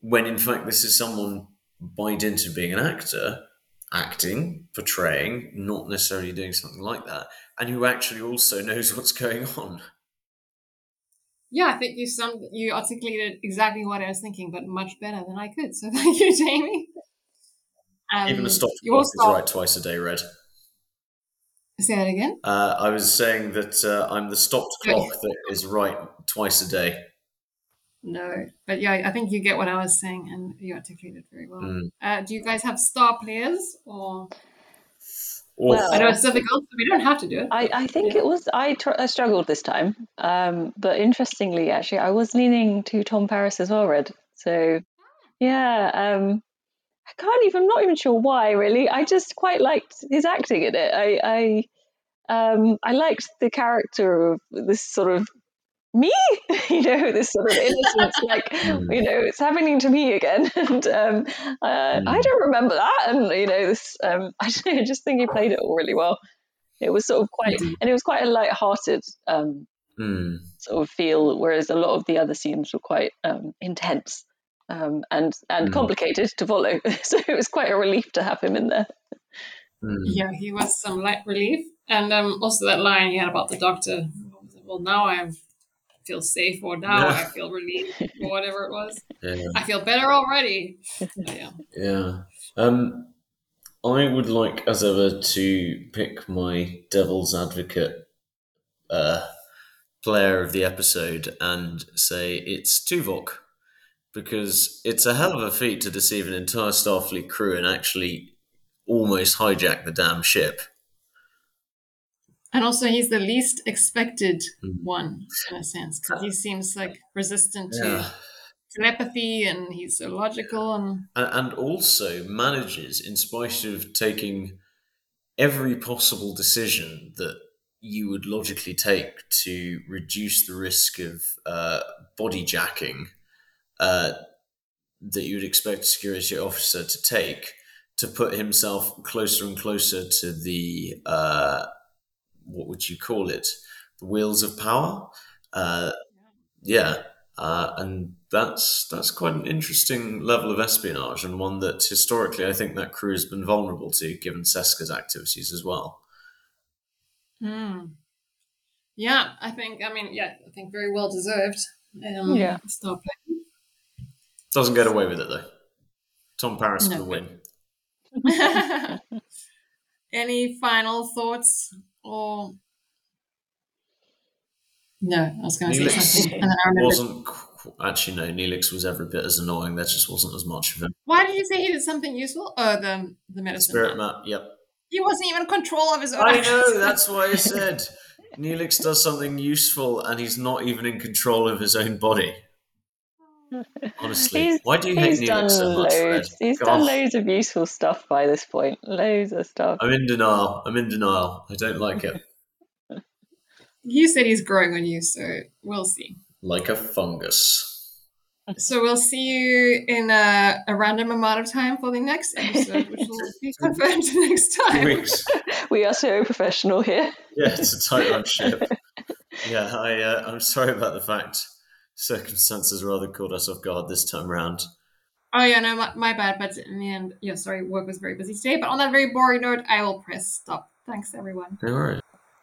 when in fact this is someone by dint of being an actor, acting, portraying, not necessarily doing something like that, and who actually also knows what's going on. Yeah, I think you some you articulated exactly what I was thinking, but much better than I could. So thank you, Jamie. Um, Even a stop you clock is right twice a day, Red. Say that again. Uh, I was saying that uh, I'm the stopped clock that is right twice a day. No, but yeah, I think you get what I was saying, and you articulated very well. Mm. Uh, do you guys have star players, or Or Well, I know it's difficult, so we don't have to do it. I, I think it was I, tr- I struggled this time, um, but interestingly, actually, I was leaning to Tom Paris as well, Red. So, yeah, um, I can't even. I'm not even sure why. Really, I just quite liked his acting in it. I I, um, I liked the character of this sort of me, you know, this sort of innocence, like Mm. you know, it's happening to me again, and um, uh, I Mm. don't remember that, and you know, this. Um, I just think he played it all really well. It was sort of quite, Mhm. and it was quite a light-hearted um, Mm. sort of feel, whereas a lot of the other scenes were quite um, intense um, and and Mm. complicated to follow. so it was quite a relief to have him in there. Mm. Yeah, he was some light relief, and um, also that line he had about the doctor. what was it? Well, now I feel safe, or now Yeah. I feel relieved, or whatever it was. Yeah. I feel better already. yeah. Yeah. Um, I would like, as ever, to pick my devil's advocate uh, player of the episode and say it's Tuvok. Because it's a hell of a feat to deceive an entire Starfleet crew and actually almost hijack the damn ship. And also, he's the least expected Mm. one in a sense because he seems like resistant to Yeah. telepathy, and he's so logical. And and, and also manages, in spite of taking every possible decision that you would logically take to reduce the risk of uh, body jacking uh, that you would expect a security officer to take, to put himself closer and closer to the uh, what would you call it? The wheels of power. Uh, yeah, uh, and that's that's quite an interesting level of espionage, and one that historically I think that crew has been vulnerable to, given Seska's activities as well. Hmm. yeah, I think. I mean, yeah, I think very well deserved. Um, Yeah. Star Doesn't get away with it though. Tom Paris for No. the win. Any final thoughts or? No, I was going to say Neelix something, and then I remembered. Wasn't actually no. Neelix was every bit as annoying. There just wasn't as much of him. Why did you say he did something useful? Oh, the the medicine. Spirit man. map. Yep. He wasn't even in control of his own. Body. I know. That's why I said Neelix does something useful, and he's not even in control of his own body. Honestly, He's- why do you hate He's done Neelix so much, Fred? He's God. done loads of useful stuff by this point. Loads of stuff. I'm in denial. I'm in denial. I don't like it. You said he's growing on you, so we'll see. Like a fungus. So we'll see you in a, a random amount of time for the next episode, which will be confirmed next Two time. weeks. We are so professional here. Yeah, it's a tight run ship. Yeah, I, uh, I'm sorry about the fact circumstances rather caught us off guard this time round. Oh yeah, no, my, my bad. But in the end, yeah, sorry, work was very busy today. But on that very boring note, I will press stop. Thanks, everyone. No worries.